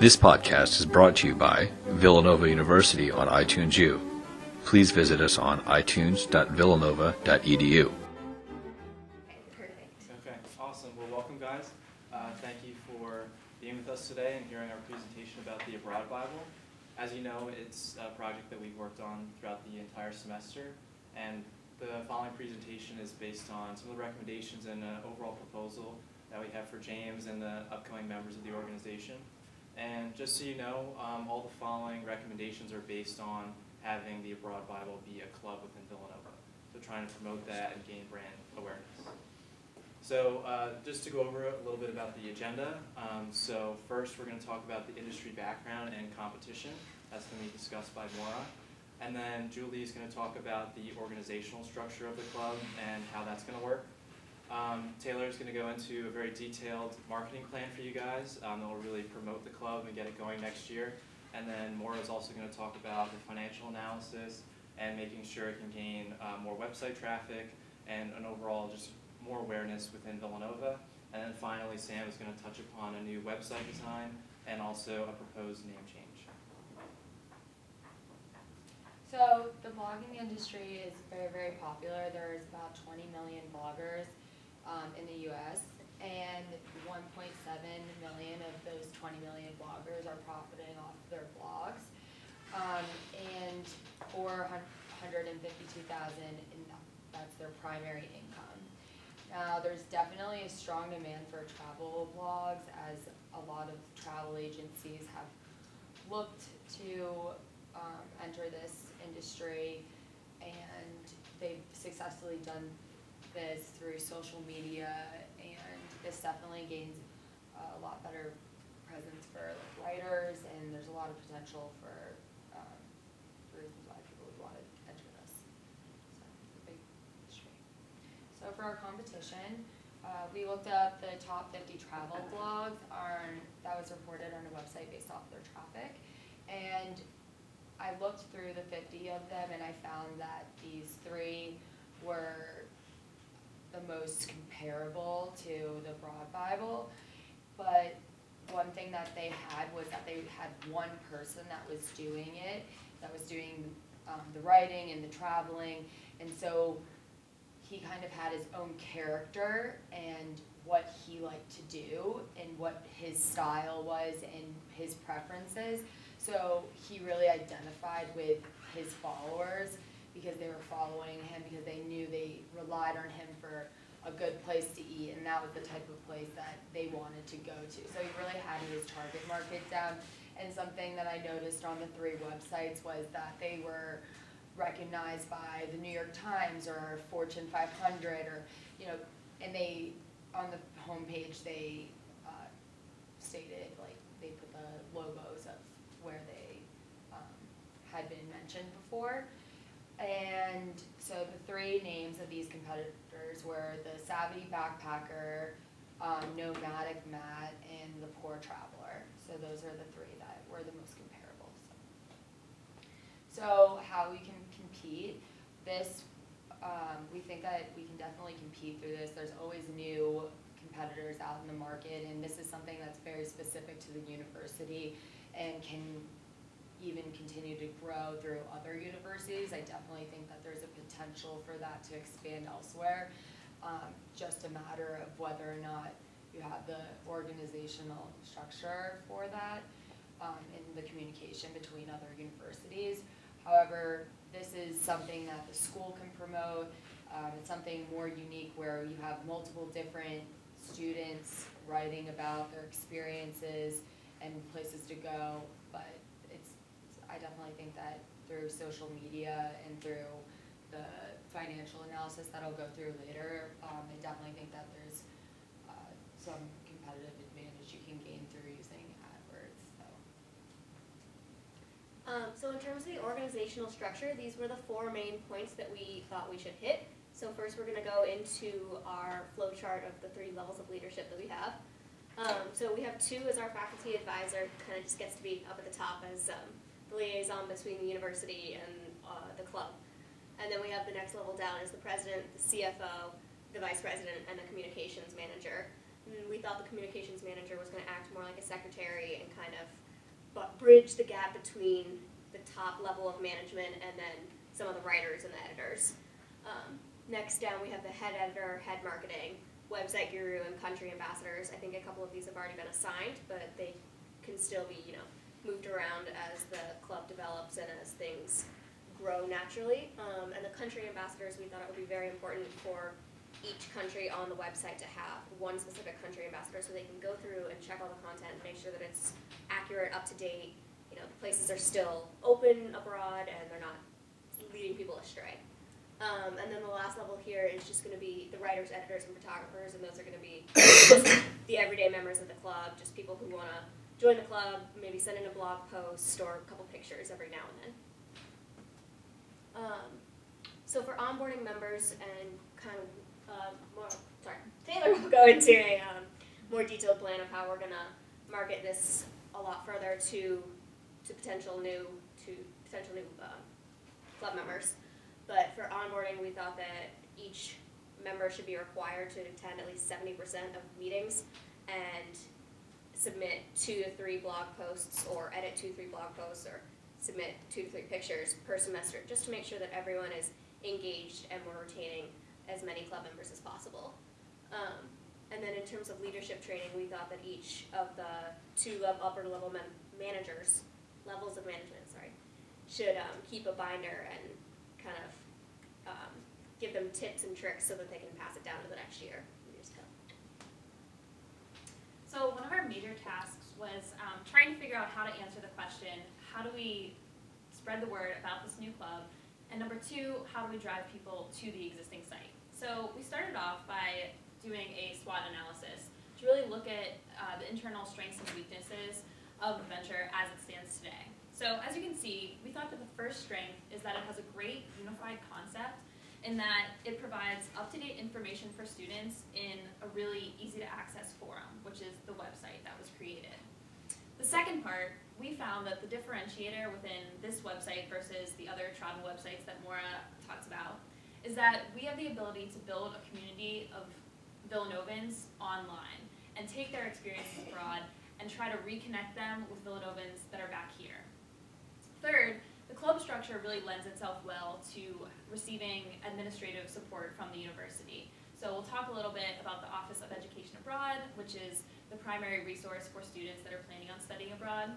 This podcast is brought to you by Villanova University on iTunes U. Please visit us on itunes.villanova.edu. Perfect. Okay, awesome. Well, welcome, guys. Uh, thank you for being with us today and hearing our presentation about the Abroad Bible. As you know, it's a project that we've worked on throughout the entire semester, and the following presentation is based on some of the recommendations and uh, overall proposal that we have for James and the upcoming members of the organization. And just so you know, um, all the following recommendations are based on having the Abroad Bible be a club within Villanova. So trying to promote that and gain brand awareness. So uh, just to go over a little bit about the agenda. Um, so first, we're going to talk about the industry background and competition. That's going to be discussed by Maura. And then Julie is going to talk about the organizational structure of the club and how that's going to work. Um, Taylor is going to go into a very detailed marketing plan for you guys um, that will really promote the club and get it going next year. And then Maura is also going to talk about the financial analysis and making sure it can gain uh, more website traffic and an overall just more awareness within Villanova. And then finally, Sam is going to touch upon a new website design and also a proposed name change. So the blogging industry is very, very popular. There's about 20 million bloggers um, in the U.S. and 1.7 million of those 20 million bloggers are profiting off their blogs, um, and 452,000, and that's their primary income. Now, there's definitely a strong demand for travel blogs, as a lot of travel agencies have looked to um, enter this industry, and they've successfully done this through social media, and this definitely gains a lot better presence for like, writers, and there's a lot of potential for um, reasons why people would want to enter this. So a big industry. So for our competition, uh, we looked up the top 50 travel blogs on, that was reported on a website based off their traffic. And I looked through the 50 of them and I found that these three were the most comparable to the Abroad Bible. But one thing that they had was that they had one person that was doing it, that was doing um, the writing and the traveling. And so he kind of had his own character and what he liked to do and what his style was and his preferences. So he really identified with his followers because they were following him because they knew they relied on him for a good place to eat and that was the type of place that they wanted to go to. So he really had his target market down. And something that I noticed on the three websites was that they were recognized by the New York Times or Fortune 500 or, you know, and they, on the homepage, they uh, stated, like, they put the logos of where they um, had been mentioned before. And so the three names of these competitors were the Savvy Backpacker, um, Nomadic Matt, and the Poor Traveler. So those are the three that were the most comparable. So, so how we can compete, this, um, we think that we can definitely compete through this. There's always new competitors out in the market, and this is something that's very specific to the university and can even continue to grow through other universities. I definitely think that there's a potential for that to expand elsewhere. Um, just a matter of whether or not you have the organizational structure for that um, and the communication between other universities. However, this is something that the school can promote. Um, it's something more unique where you have multiple different students writing about their experiences and places to go. I definitely think that through social media and through the financial analysis that I'll go through later, um, I definitely think that there's uh, some competitive advantage you can gain through using AdWords. So. Um, so in terms of the organizational structure, these were the four main points that we thought we should hit. So first we're gonna go into our flow chart of the three levels of leadership that we have. Um, so we have two as our faculty advisor, kind of just gets to be up at the top as um, liaison between the university and uh, the club. And then we have the next level down is the president, the CFO, the vice president, and the communications manager. And we thought the communications manager was going to act more like a secretary and kind of bridge the gap between the top level of management and then some of the writers and the editors. Um, next down, we have the head editor, head marketing, website guru, and country ambassadors. I think a couple of these have already been assigned, but they can still be, you know, moved around as the club develops and as things grow naturally. Um, and the country ambassadors, we thought it would be very important for each country on the website to have one specific country ambassador so they can go through and check all the content and make sure that it's accurate, up to date. You know, the places are still open abroad and they're not leading people astray. Um, and then the last level here is just going to be the writers, editors, and photographers, and those are going to be the everyday members of the club, just people who want to join the club, maybe send in a blog post or a couple pictures every now and then. Um, so for onboarding members and kind of uh, more, sorry, Taylor will go into a um, more detailed plan of how we're gonna market this a lot further to to potential new to potential new uh, club members. But for onboarding, we thought that each member should be required to attend at least seventy percent of meetings and submit two to three blog posts or edit two to three blog posts or submit two to three pictures per semester, just to make sure that everyone is engaged and we're retaining as many club members as possible. Um, and then in terms of leadership training, we thought that each of the two upper level man- managers, levels of management, sorry, should um, keep a binder and kind of um, give them tips and tricks so that they can pass it down to the next year. So one of our major tasks was um, trying to figure out how to answer the question, how do we spread the word about this new club? And number two, how do we drive people to the existing site? So we started off by doing a SWOT analysis to really look at uh, the internal strengths and weaknesses of the venture as it stands today. So as you can see, we thought that the first strength is that it has a great unified concept in that it provides up-to-date information for students in a really easy-to-access forum, which is the website that was created. The second part, we found that the differentiator within this website versus the other travel websites that Maura talks about is that we have the ability to build a community of Villanovans online and take their experiences abroad and try to reconnect them with Villanovans that are back here. Third, the club structure really lends itself well to receiving administrative support from the university. So we'll talk a little bit about the Office of Education Abroad, which is the primary resource for students that are planning on studying abroad.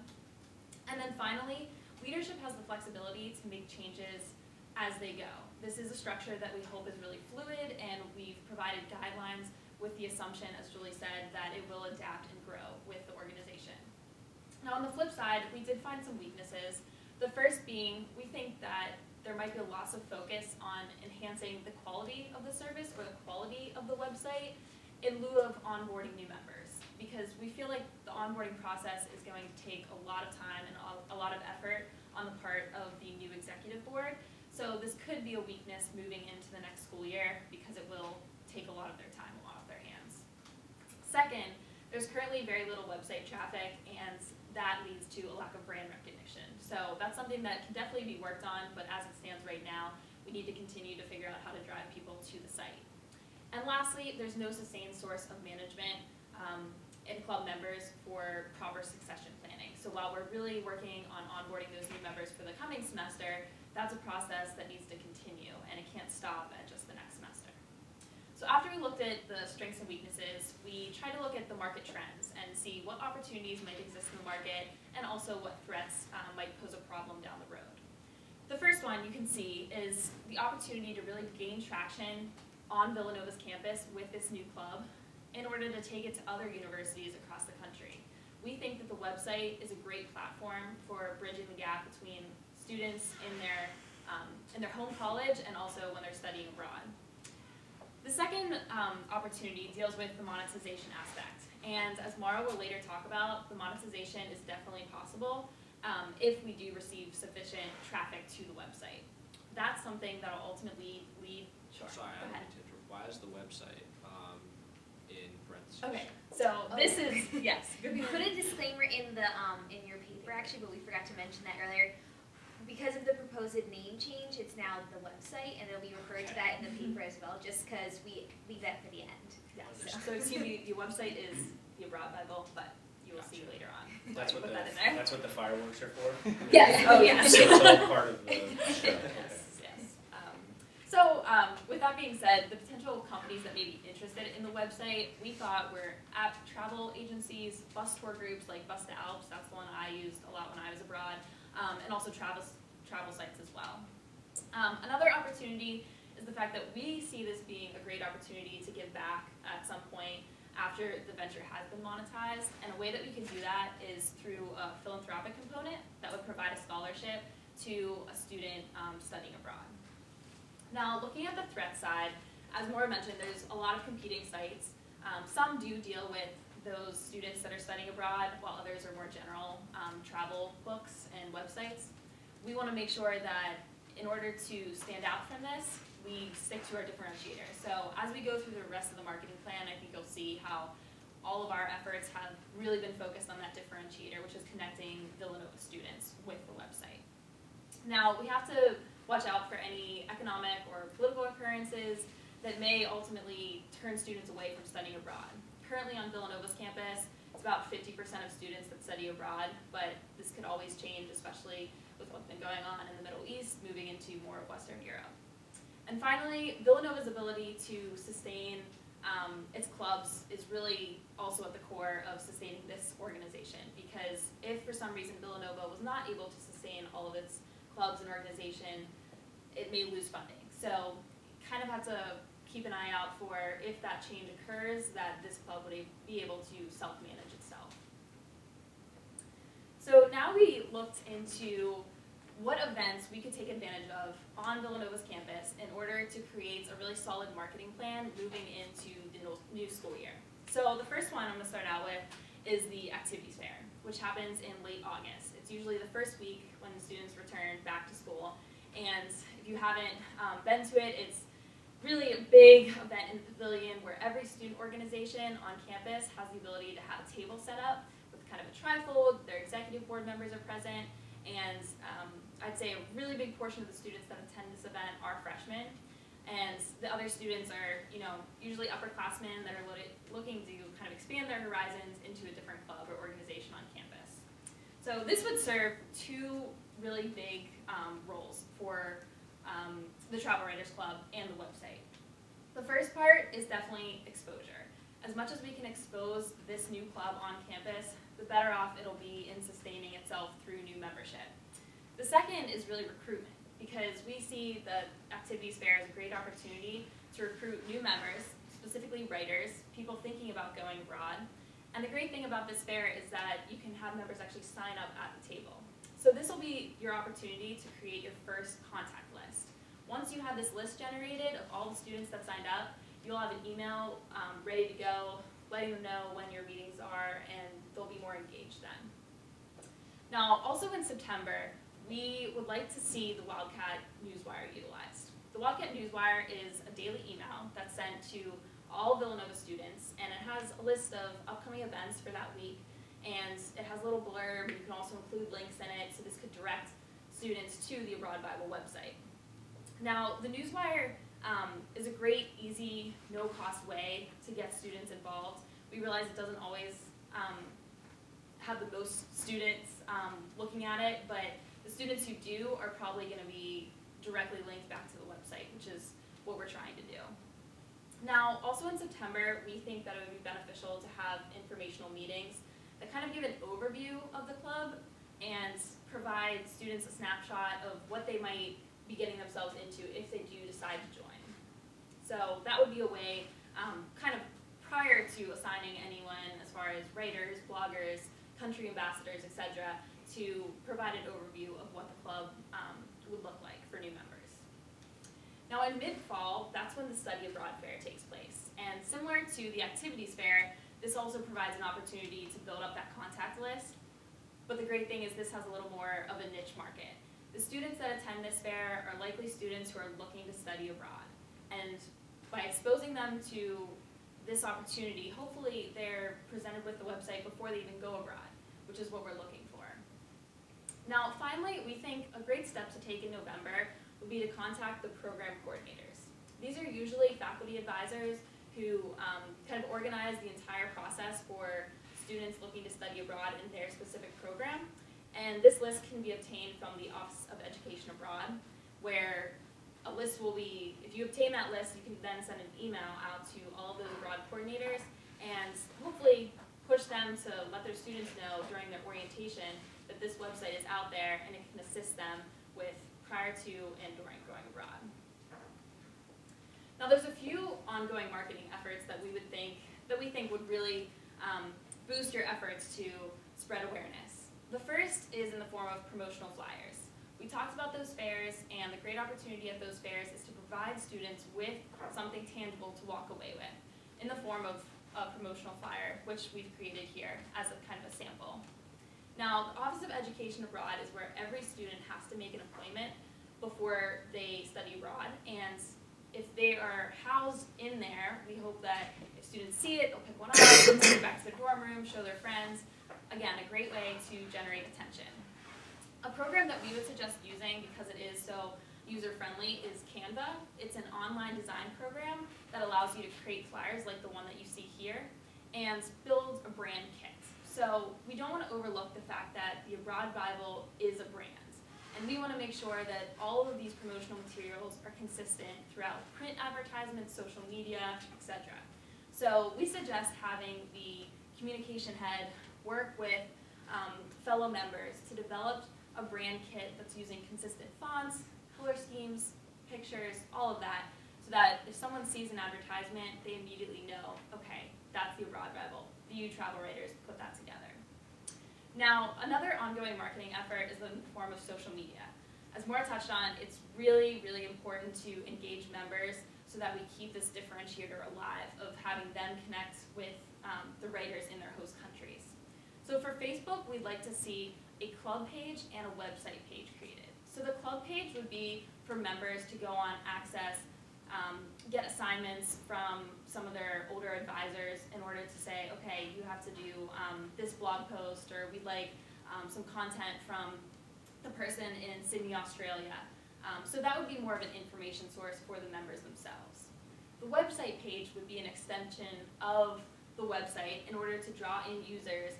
And then finally, leadership has the flexibility to make changes as they go. This is a structure that we hope is really fluid, and we've provided guidelines with the assumption, as Julie said, that it will adapt and grow with the organization. Now, on the flip side, we did find some weaknesses. The first being, we think that there might be a loss of focus on enhancing the quality of the service or the quality of the website in lieu of onboarding new members. Because we feel like the onboarding process is going to take a lot of time and a- lot of effort on the part of the new executive board. So this could be a weakness moving into the next school year because it will take a lot of their time off their hands. Second, there's currently very little website traffic and that leads to a lack of brand recognition. So that's something that can definitely be worked on, but as it stands right now, we need to continue to figure out how to drive people to the site. And lastly, there's no sustained source of management um, and club members for proper succession planning. So while we're really working on onboarding those new members for the coming semester, that's a process that needs to continue and it can't stop at just. So after we looked at the strengths and weaknesses, we tried to look at the market trends and see what opportunities might exist in the market and also what threats um, might pose a problem down the road. The first one you can see is the opportunity to really gain traction on Villanova's campus with this new club in order to take it to other universities across the country. We think that the website is a great platform for bridging the gap between students in their, um, in their home college and also when they're studying abroad. The second um, opportunity deals with the monetization aspect. And as Maura will later talk about, the monetization is definitely possible um, if we do receive sufficient traffic to the website. That's something that will ultimately lead, sure, Sorry, go I ahead. don't mean to. Why is the website um, in parentheses? Okay, so this is, yes. We put a disclaimer in the, um, in your paper actually, but we forgot to mention that earlier. Because of the proposed name change, it's now the website, and it'll be referred to that in the paper as well, just because we leave that for the end. Yes, So- so excuse me, the website is the Abroad Bible, but you you will see later on. That's what Put the, that in there. that's what the fireworks are for? Yes, oh, yes. So it's all part of the show, okay. Yes, yes. Um, So, um, with that being said, the potential companies that may be interested in the website, we thought were app travel agencies, bus tour groups like Bus2Alps, that's the one I used a lot when I was abroad, um, and also travel, travel sites as well. Um, another opportunity is the fact that we see this being a great opportunity to give back at some point after the venture has been monetized. And a way that we can do that is through a philanthropic component that would provide a scholarship to a student um, studying abroad. Now, looking at the threat side, as Maura mentioned, there's a lot of competing sites. Um, some do deal with those students that are studying abroad, while others are more general um, travel books and websites. We want to make sure that in order to stand out from this, we stick to our differentiator. So as we go through the rest of the marketing plan, I think you'll see how all of our efforts have really been focused on that differentiator, which is connecting Villanova students with the website. Now, we have to watch out for any economic or political occurrences that may ultimately turn students away from studying abroad. Currently on Villanova's campus, it's about 50% of students that study abroad, but this could always change, especially with what's been going on in the Middle East, moving into more of Western Europe. And finally, Villanova's ability to sustain um, its clubs is really also at the core of sustaining this organization. Because if for some reason Villanova was not able to sustain all of its clubs and organization, it may lose funding. So, kind of have to keep an eye out for if that change occurs, that this club would be able to self-manage. So now we looked into what events we could take advantage of on Villanova's campus in order to create a really solid marketing plan moving into the new school year. So the first one I'm going to start out with is the activities fair, which happens in late August. It's usually the first week when the students return back to school. And if you haven't um, been to it, it's really a big event in the pavilion where every student organization on campus has the ability to have a table set up kind of a trifold. Their executive board members are present, and um, I'd say a really big portion of the students that attend this event are freshmen, and the other students are, you know, usually upperclassmen that are lo- looking to kind of expand their horizons into a different club or organization on campus. So this would serve two really big um, roles for um, the Travel Writers Club and the website. The first part is definitely exposure. As much as we can expose this new club on campus, the better off it'll be in sustaining itself through new membership. The second is really recruitment, because we see the activities fair as a great opportunity to recruit new members, specifically writers, people thinking about going abroad. And the great thing about this fair is that you can have members actually sign up at the table. So this will be your opportunity to create your first contact list. Once you have this list generated of all the students that signed up, you'll have an email um, ready to go, letting them know when your meetings are, and they'll be more engaged then. Now, also in September, we would like to see the Wildcat Newswire utilized. The Wildcat Newswire is a daily email that's sent to all Villanova students, and it has a list of upcoming events for that week, and it has a little blurb, you can also include links in it, so this could direct students to the Abroad Bible website. Now, the Newswire um, is a great, easy, no-cost way to get students involved. We realize it doesn't always um, have the most students um, looking at it, but the students who do are probably going to be directly linked back to the website, which is what we're trying to do. Now, also in September, we think that it would be beneficial to have informational meetings that kind of give an overview of the club and provide students a snapshot of what they might be getting themselves into if they do decide to join. So that would be a way, um, kind of prior to assigning anyone as far as writers, bloggers, country ambassadors, etc., to provide an overview of what the club um, would look like for new members. Now in mid-fall, that's when the study abroad fair takes place. And similar to the activities fair, this also provides an opportunity to build up that contact list. But the great thing is this has a little more of a niche market. The students that attend this fair are likely students who are looking to study abroad. And by exposing them to this opportunity, hopefully they're presented with the website before they even go abroad, which is what we're looking for. Now, finally, we think a great step to take in November would be to contact the program coordinators. These are usually faculty advisors who um, kind of organize the entire process for students looking to study abroad in their specific program. And this list can be obtained from the Office of Education Abroad, where a list will be, if you obtain that list, you can then send an email out to all of those abroad coordinators and hopefully push them to let their students know during their orientation that this website is out there and it can assist them with prior to and during going abroad. Now, there's a few ongoing marketing efforts that we would think, that we think would really um, boost your efforts to spread awareness. The first is in the form of promotional flyers. We talked about those fairs, and the great opportunity at those fairs is to provide students with something tangible to walk away with in the form of a promotional flyer, which we've created here as a kind of a sample. Now, the Office of Education Abroad is where every student has to make an appointment before they study abroad, and if they are housed in there, we hope that if students see it, they'll pick one up, take it back to their dorm room, show their friends. Again, a great way to generate attention. A program that we would suggest using because it is so user-friendly is Canva. It's an online design program that allows you to create flyers like the one that you see here and build a brand kit. So we don't want to overlook the fact that the Abroad Bible is a brand. And we want to make sure that all of these promotional materials are consistent throughout print advertisements, social media, etc. So we suggest having the communication head work with um, fellow members to develop a brand kit that's using consistent fonts, color schemes, pictures, all of that, so that if someone sees an advertisement, they immediately know, okay, that's the Abroad Bible. The U Travel Writers put that together. Now, another ongoing marketing effort is in the form of social media. As Maura touched on, it's really, really important to engage members so that we keep this differentiator alive of having them connect with um, the writers in their host countries. So for Facebook, we'd like to see a club page and a website page created. So the club page would be for members to go on, access, um, get assignments from some of their older advisors in order to say, okay, you have to do um, this blog post, or we'd like um, some content from the person in Sydney, Australia. Um, so that would be more of an information source for the members themselves. The website page would be an extension of the website in order to draw in users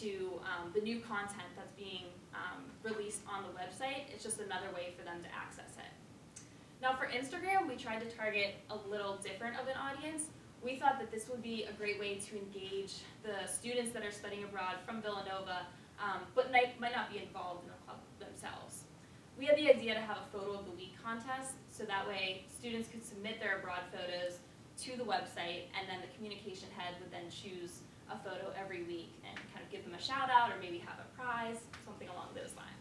to um, the new content that's being um, released on the website. It's just another way for them to access it. Now for Instagram, we tried to target a little different of an audience. We thought that this would be a great way to engage the students that are studying abroad from Villanova, um, but might, might not be involved in the club themselves. We had the idea to have a photo of the week contest, so that way students could submit their abroad photos to the website, and then the communication head would then choose a photo every week and kind of give them a shout out or maybe have a prize, something along those lines.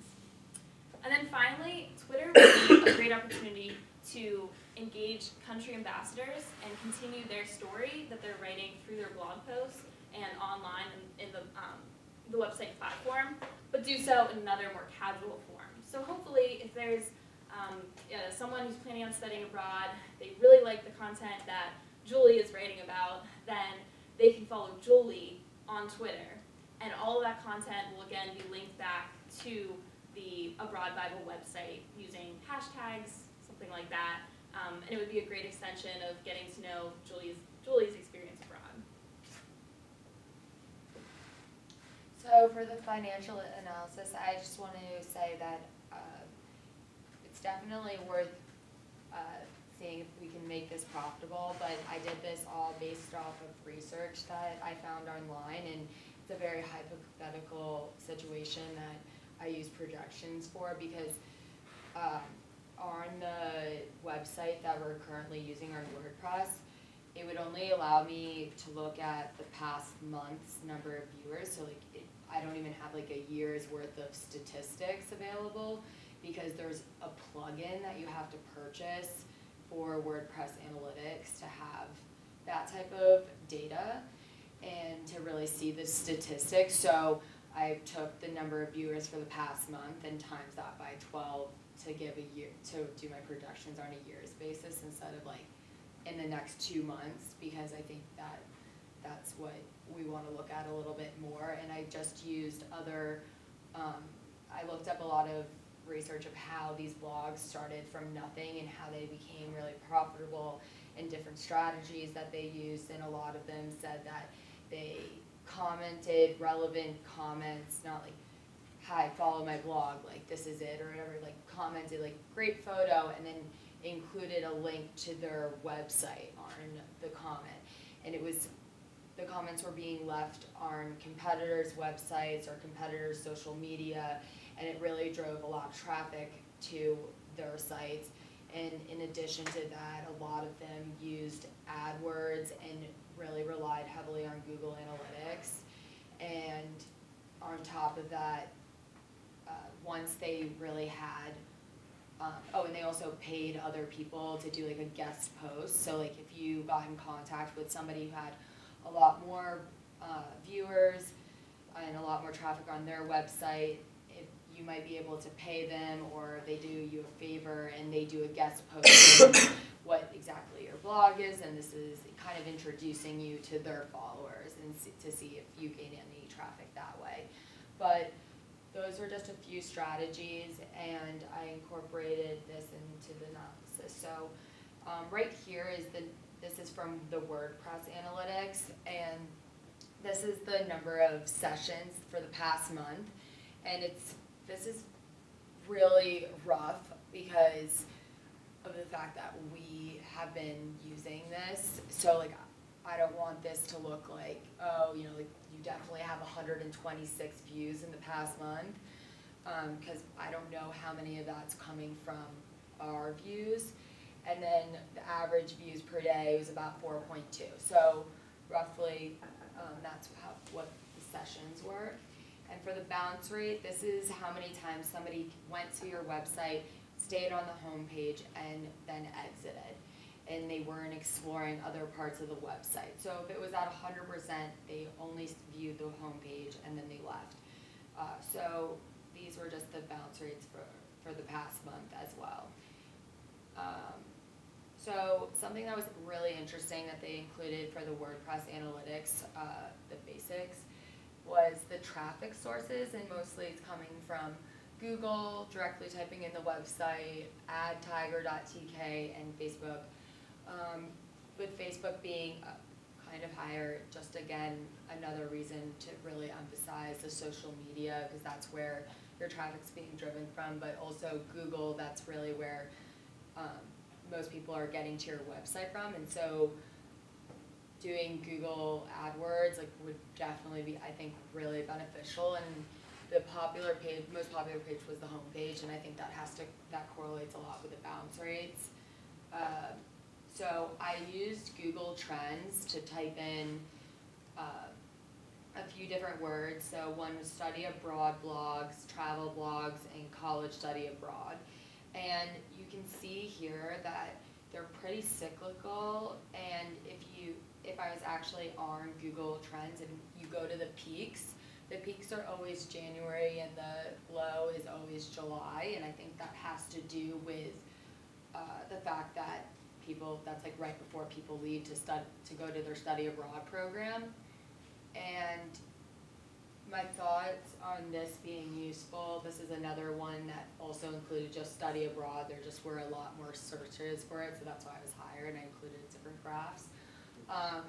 And then finally, Twitter would be a great opportunity to engage country ambassadors and continue their story that they're writing through their blog posts and online in, in the, um, the website platform, but do so in another more casual form. So hopefully, if there's um, uh, someone who's planning on studying abroad, they really like the content that Julie is writing about, then they can follow Julie on Twitter. And all of that content will again be linked back to the Abroad Bible website using hashtags, something like that. Um, and it would be a great extension of getting to know Julie's, Julie's experience abroad. So for the financial analysis, I just want to say that uh, it's definitely worth uh, seeing if we can make this profitable, but I did this all based off of research that I found online, and it's a very hypothetical situation that I use projections for because um, on the website that we're currently using on WordPress, it would only allow me to look at the past month's number of viewers, so like, it, I don't even have like a year's worth of statistics available, because there's a plugin that you have to purchase for WordPress Analytics to have that type of data and to really see the statistics, so I took the number of viewers for the past month and times that by twelve to give a year, to do my projections on a year's basis instead of like in the next two months, because I think that that's what we wanna look at a little bit more, and I just used other, um, I looked up a lot of research of how these blogs started from nothing and how they became really profitable and different strategies that they used, and a lot of them said that they commented relevant comments, not like, hi, follow my blog, like this is it, or whatever, like commented, like great photo, and then included a link to their website on the comment. And it was, the comments were being left on competitors' websites or competitors' social media, and it really drove a lot of traffic to their sites. And in addition to that, a lot of them used AdWords and really relied heavily on Google Analytics. And on top of that, uh, once they really had, um, oh, and they also paid other people to do like a guest post. So like if you got in contact with somebody who had a lot more uh, viewers and a lot more traffic on their website, if you might be able to pay them or they do you a favor and they do a guest post what exactly your blog is and this is kind of introducing you to their followers and see, to see if you gain any traffic that way. But those were just a few strategies and I incorporated this into the analysis. So um, right here is the, this is from the WordPress analytics and this is the number of sessions for the past month. And it's, this is really rough because of the fact that we have been using this. So like, I don't want this to look like, oh, you know, like you definitely have hundred and twenty-six views in the past month. Um, cause I don't know how many of that's coming from our views. And then the average views per day was about four point two. So roughly, um, that's how, what the sessions were. And for the bounce rate, this is how many times somebody went to your website, stayed on the homepage, and then exited. And they weren't exploring other parts of the website. So if it was at hundred percent, they only viewed the homepage and then they left. Uh, so these were just the bounce rates for, for the past month as well. Um, so something that was really interesting that they included for the WordPress analytics, uh, the basics, was the traffic sources, and mostly it's coming from Google, directly typing in the website, adtiger.tk, and Facebook. Um, with Facebook being uh, kind of higher, just again, another reason to really emphasize the social media, because that's where your traffic's being driven from, but also Google, that's really where, um, most people are getting to your website from, and so doing Google AdWords like would definitely be, I think, really beneficial and the popular page, most popular page was the homepage, and I think that has to, that correlates a lot with the bounce rates. Uh, so I used Google Trends to type in, uh, a few different words, so one was study abroad blogs, travel blogs, and college study abroad. And you can see here that they're pretty cyclical, and if you, if I was actually on Google Trends and you go to the peaks, the peaks are always January and the low is always July, and I think that has to do with uh, the fact that people, that's like right before people leave to stud, to go to their study abroad program. And my thoughts on this being useful, this is another one that also included just study abroad, there just were a lot more searches for it, so that's why I was higher and I included different graphs. Um,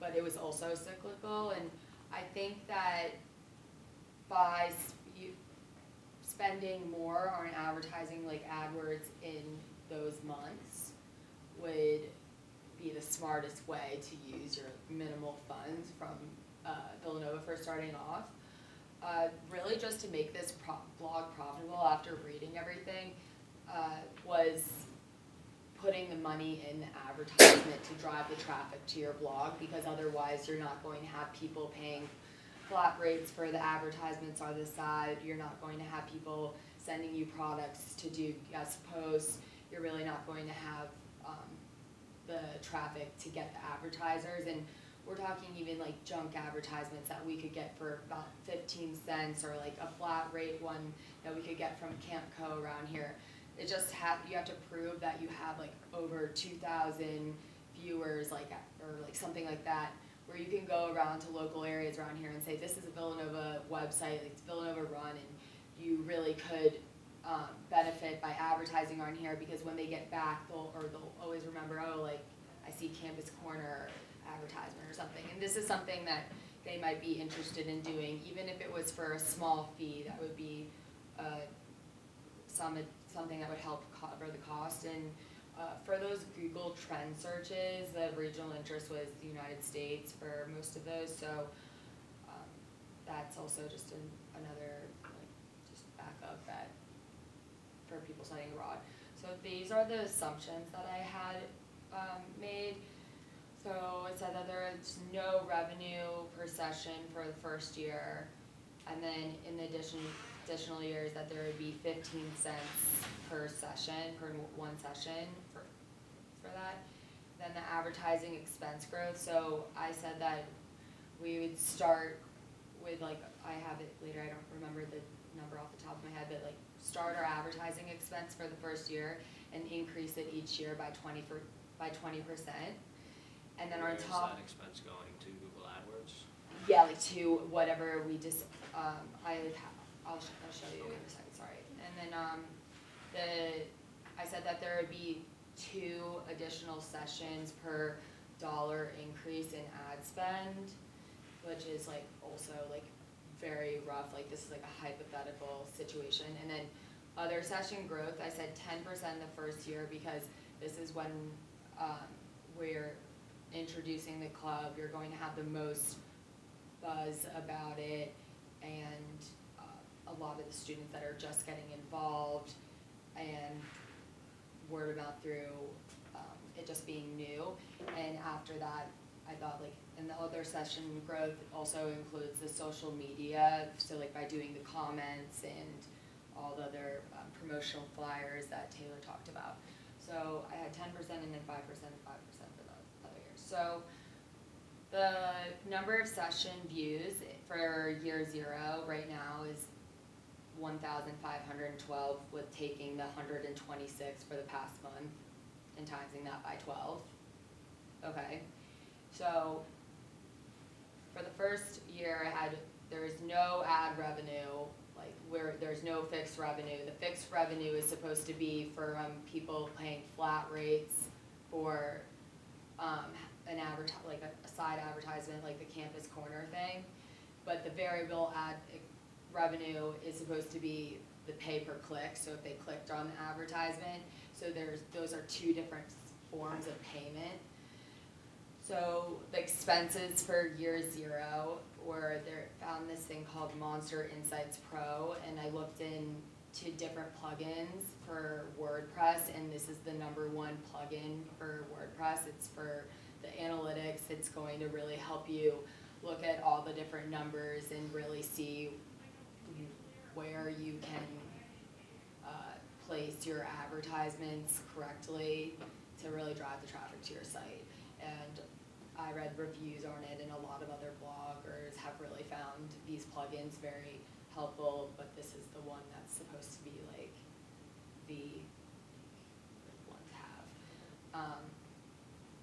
but it was also cyclical, and I think that by s- you spending more on advertising like AdWords in those months would be the smartest way to use your minimal funds from uh, Villanova for starting off. Uh, really just to make this pro- blog profitable after reading everything uh, was putting the money in the advertisement to drive the traffic to your blog because otherwise you're not going to have people paying flat rates for the advertisements are the side. You're not going to have people sending you products to do guest posts. You're really not going to have um, the traffic to get the advertisers. And we're talking even like junk advertisements that we could get for about 15 cents or like a flat rate one that we could get from Campco around here. It just have you have to prove that you have like over 2,000 viewers, like or like something like that, where you can go around to local areas around here and say this is a Villanova website, like it's Villanova run, and you really could um, benefit by advertising on here because when they get back, they'll or they'll always remember, oh, like I see Campus Corner advertisement or something. And this is something that they might be interested in doing, even if it was for a small fee, that would be, uh, some, something that would help cover the cost. And, uh, for those Google trend searches, the regional interest was the United States for most of those, so, um, that's also just an, another, like, just backup that, for people studying abroad. So these are the assumptions that I had, um, made. So it said that there is no revenue per session for the first year. And then in addition, additional years, that there would be fifteen cents per session, per one session for, for that. Then the advertising expense growth, so I said that we would start with like, I have it later, I don't remember the number off the top of my head, but like, start our advertising expense for the first year and increase it each year by twenty for, by twenty percent. And then Where is top. that expense going to Google AdWords? Yeah, like to whatever we just, um, I would ha- I'll, sh- I'll show you in a second, sorry. And then, um, the, I said that there would be two additional sessions per dollar increase in ad spend, which is like also like very rough, like this is like a hypothetical situation. And then other session growth, I said ten percent the first year because this is when, um, we're introducing the club, you're going to have the most buzz about it and a lot of the students that are just getting involved and word about through um, it just being new. And after that, I thought like, and the other session growth also includes the social media, so like by doing the comments and all the other um, promotional flyers that Taylor talked about. So I had ten percent and then five percent and five percent for the other years. So the number of session views for year zero right now is one thousand five hundred and twelve with taking the hundred and twenty-six for the past month and timesing that by twelve. Okay, so for the first year, I had, there is no ad revenue, like where, there's no fixed revenue. The fixed revenue is supposed to be for, um, people paying flat rates for, um, an advert, like a, a side advertisement, like the campus corner thing. But the variable ad revenue is supposed to be the pay per click, so if they clicked on the advertisement. So there's, those are two different forms of payment. So the expenses for year zero were there, found this thing called Monster Insights Pro, and I looked into different plugins for WordPress, and this is the number one plugin for WordPress. It's for the analytics. It's going to really help you look at all the different numbers and really see where you can uh, place your advertisements correctly to really drive the traffic to your site. And I read reviews on it, and a lot of other bloggers have really found these plugins very helpful, but this is the one that's supposed to be like the one to have. Um,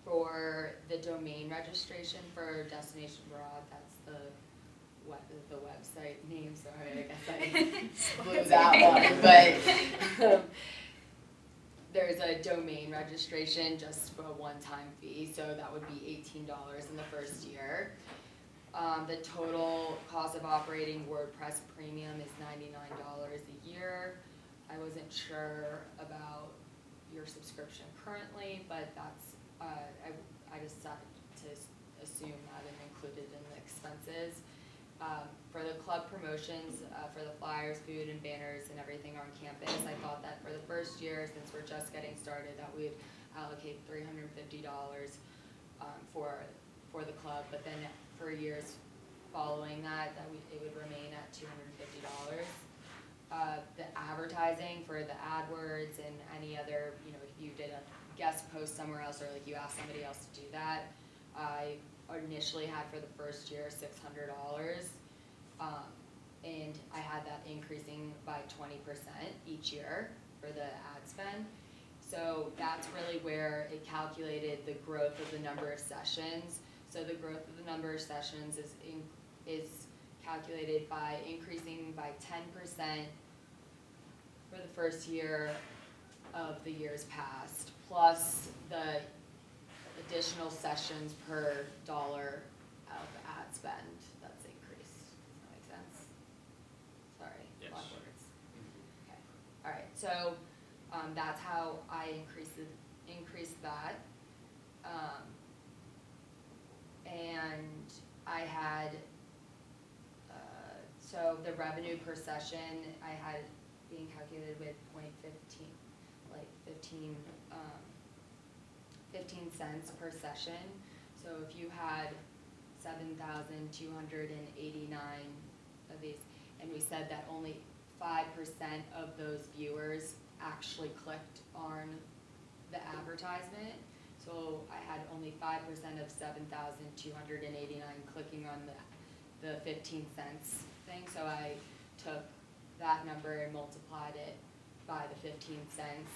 for the domain registration for Destination Abroad, that's the what the website name, sorry, I guess I blew that one, but um, there's a domain registration just for a one-time fee, so that would be eighteen dollars in the first year. Um, the total cost of operating WordPress premium is ninety-nine dollars a year. I wasn't sure about your subscription currently, but that's, uh, I, I just set to assume that it included in the expenses. Um, for the club promotions, uh, for the flyers, food and banners and everything on campus, I thought that for the first year, since we're just getting started, that we'd allocate three hundred and fifty dollars, um, for, for the club, but then for years following that, that we, it would remain at two hundred and fifty dollars. Uh, the advertising for the AdWords and any other, you know, if you did a guest post somewhere else or like you asked somebody else to do that, I initially had for the first year six hundred dollars. Um, and I had that increasing by twenty percent each year for the ad spend. So that's really where it calculated the growth of the number of sessions. So the growth of the number of sessions is in, is calculated by increasing by ten percent for the first year of the years past, plus the additional sessions per dollar of ad spend that's increased. Does that make sense? Sorry, a lot of Yes. words. Mm-hmm. Okay, all right, so, um, that's how I increased increased that. Um, and I had, uh, so the revenue per session, I had being calculated with point fifteen, like fifteen um, fifteen cents per session. So if you had seven thousand two hundred and eighty-nine of these, and we said that only five percent of those viewers actually clicked on the advertisement. So I had only five percent of seven thousand two hundred and eighty-nine clicking on the, the fifteen cents thing. So I took that number and multiplied it by the fifteen cents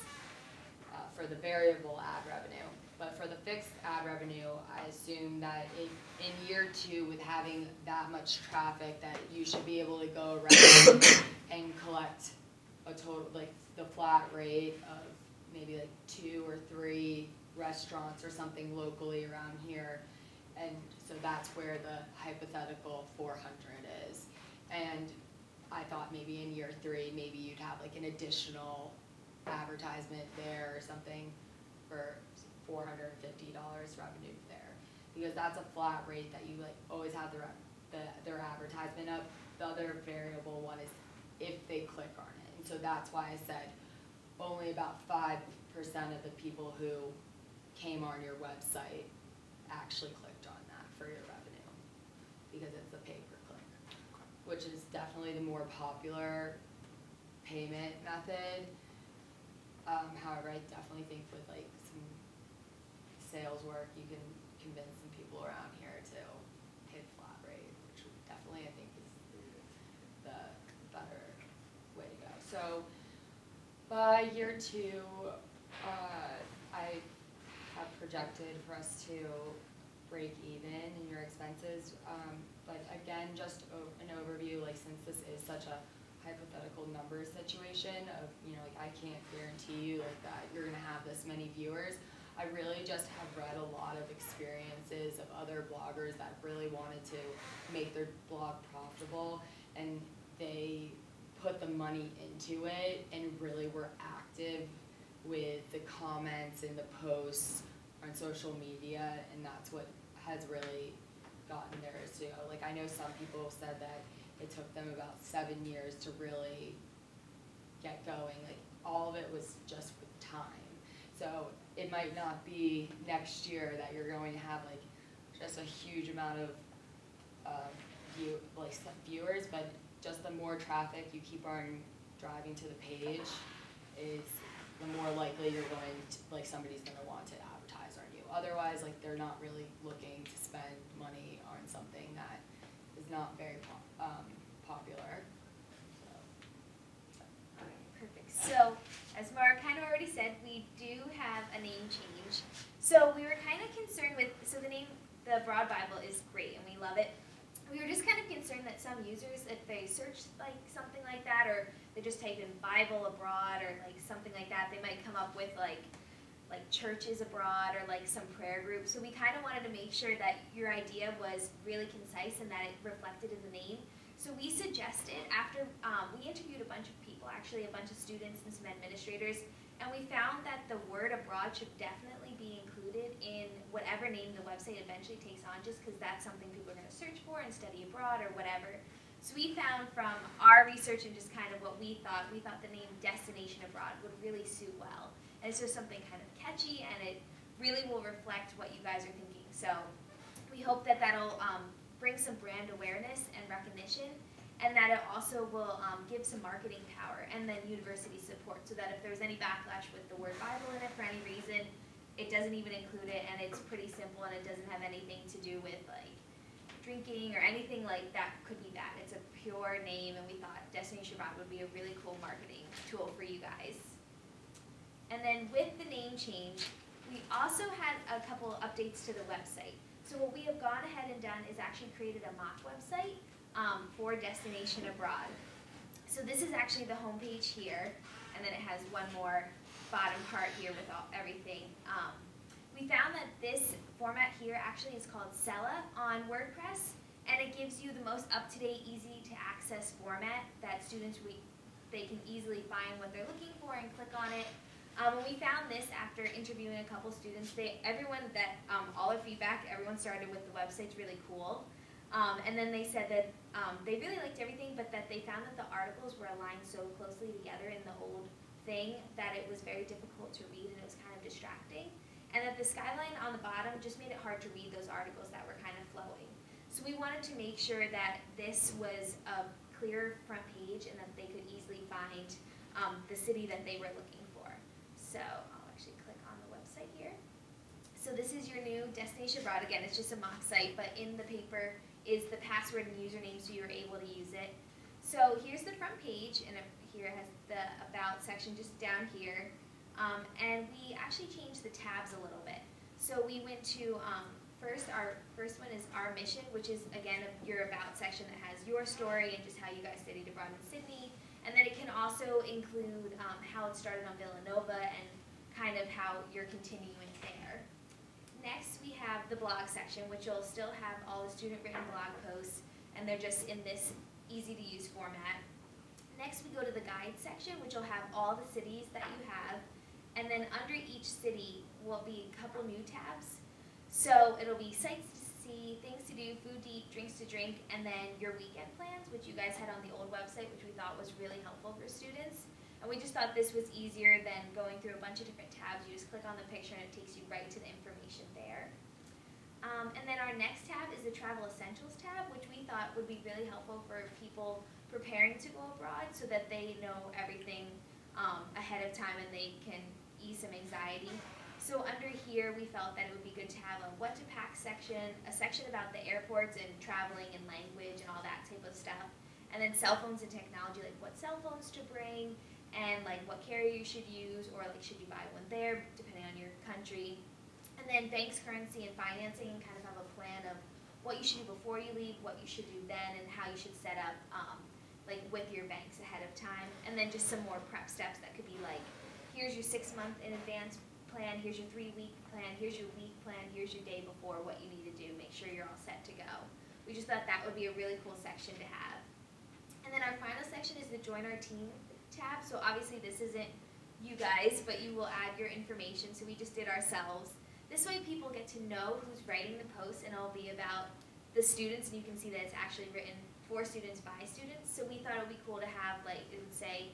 uh, for the variable ad revenue. But for the fixed ad revenue, I assume that in, in year two, with having that much traffic, that you should be able to go around and collect a total, like, the flat rate of maybe like two or three restaurants or something locally around here. And so that's where the hypothetical four hundred is. And I thought maybe in year three, maybe you'd have like an additional advertisement there or something for four hundred and fifty dollars revenue there. Because that's a flat rate that you like always have the, the, their advertisement up. The other variable one is if they click on it. And so that's why I said only about five percent of the people who came on your website actually clicked on that for your revenue. Because it's a pay-per-click, which is definitely the more popular payment method. Um, however, I definitely think with like some sales work, you can convince some people around here to pay flat rate, which definitely I think is the better way to go. So by year two, uh, I have projected for us to break even in your expenses. Um, but again, just o- an overview, like since this is such a hypothetical number situation of, you know, like I can't guarantee you like that you're gonna have this many viewers. I really just have read a lot of experiences of other bloggers that really wanted to make their blog profitable and they put the money into it and really were active with the comments and the posts on social media and that's what has really gotten theirs too. Like I know some people said that it took them about seven years to really get going. Like all of it was just with time. So it might not be next year that you're going to have like just a huge amount of uh, view like viewers, but just the more traffic you keep on driving to the page is the more likely you're going to, like somebody's gonna want to advertise on you. Otherwise, like they're not really looking to spend money on something that is not very pop- um, popular. So, Alright, perfect. So, as Maura kind of already said, we do have a name change. So we were kind of concerned with, so the name, the Abroad Bible is great and we love it. We were just kind of concerned that some users, if they search like something like that, or they just type in Bible abroad or like something like that, they might come up with like like churches abroad or like some prayer groups. So we kind of wanted to make sure that your idea was really concise and that it reflected in the name. So we suggested after um, we interviewed a bunch of people, actually a bunch of students and some administrators, and we found that the word abroad should definitely be included in whatever name the website eventually takes on, just because that's something people are going to search for and study abroad or whatever. So we found from our research and just kind of what we thought, we thought the name Destination Abroad would really suit well. And it's just something kind of catchy and it really will reflect what you guys are thinking. So we hope that that'll um, bring some brand awareness and recognition and that it also will um, give some marketing power and then university support so that if there's any backlash with the word Bible in it for any reason, it doesn't even include it and it's pretty simple and it doesn't have anything to do with like drinking or anything like that could be bad. It's a pure name and we thought Destiny Abroad would be a really cool marketing tool for you guys. And then with the name change, we also had a couple updates to the website. So what we have gone ahead and done is actually created a mock website um, for Destination Abroad. So this is actually the homepage here, and then it has one more bottom part here with all, everything. Um, we found that this format here actually is called Sela on WordPress, and it gives you the most up-to-date, easy-to-access format that students we they can easily find what they're looking for and click on it. Um, and we found this after interviewing a couple students. They, everyone that, um, all their feedback, everyone started with the website's really cool. Um, and then they said that um, they really liked everything, but that they found that the articles were aligned so closely together in the old thing that it was very difficult to read and it was kind of distracting. And that the skyline on the bottom just made it hard to read those articles that were kind of flowing. So we wanted to make sure that this was a clear front page and that they could easily find um, the city that they were looking for. So I'll actually click on the website here. So this is your new destination abroad. Again, it's just a mock site, but in the paper is the password and username so you're able to use it. So here's the front page, and here has the about section just down here. Um, and we actually changed the tabs a little bit. So we went to um, first our first one is our mission, which is again your about section that has your story and just how you guys studied abroad in Sydney. And then it can also include um, how it started on Villanova and kind of how you're continuing there. Next, we have the blog section, which will still have all the student-written blog posts, and they're just in this easy-to-use format. Next, we go to the guide section, which will have all the cities that you have, and then under each city will be a couple new tabs. So it'll be sites see, things to do, food to eat, drinks to drink, and then your weekend plans, which you guys had on the old website, which we thought was really helpful for students. And we just thought this was easier than going through a bunch of different tabs. You just click on the picture and it takes you right to the information there. Um, and then our next tab is the Travel Essentials tab, which we thought would be really helpful for people preparing to go abroad so that they know everything um, ahead of time and they can ease some anxiety. So under here, we felt that it would be good to have a what to pack section, a section about the airports and traveling and language and all that type of stuff. And then cell phones and technology, like what cell phones to bring and like what carrier you should use or like should you buy one there depending on your country. And then banks, currency, and financing kind of have a plan of what you should do before you leave, what you should do then, and how you should set up um, like with your banks ahead of time. And then just some more prep steps that could be like, here's your six month in advance plan, here's your three week plan, here's your week plan, here's your day before, what you need to do, make sure you're all set to go. We just thought that would be a really cool section to have. And then our final section is the join our team tab. So obviously this isn't you guys, but you will add your information. So we just did ourselves. This way people get to know who's writing the post and it'll be about the students and you can see that it's actually written for students by students. So we thought it would be cool to have like it would say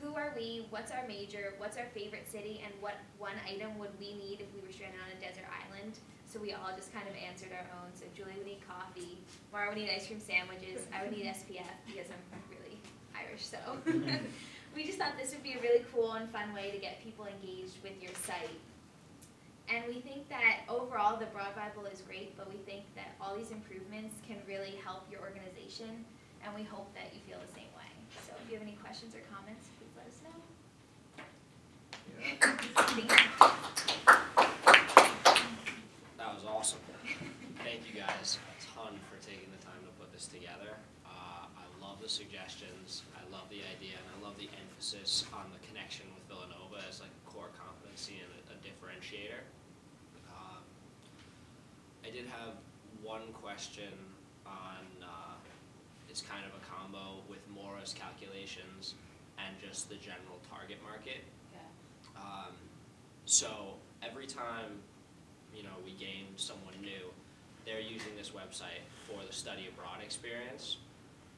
who are we, what's our major, what's our favorite city, and what one item would we need if we were stranded on a desert island. So we all just kind of answered our own. So Julie would need coffee, Maura would need ice cream sandwiches, I would need SPF because I'm really Irish, so mm-hmm. we just thought this would be a really cool and fun way to get people engaged with your site. And we think that overall the Abroad Bible is great, but we think that all these improvements can really help your organization, and we hope that you feel the same way. So if you have any questions or comments, please let us know. Thank you. That was awesome. Thank you guys a ton for taking the time to put this together. Uh, I love the suggestions, I love the idea, and I love the emphasis on the connection with Villanova as like a core competency and a, a differentiator. Um, I did have one question on, uh, it's kind of a combo with Maura's calculations and just the general target market. Um, so every time, you know, we gain someone new, they're using this website for the study abroad experience.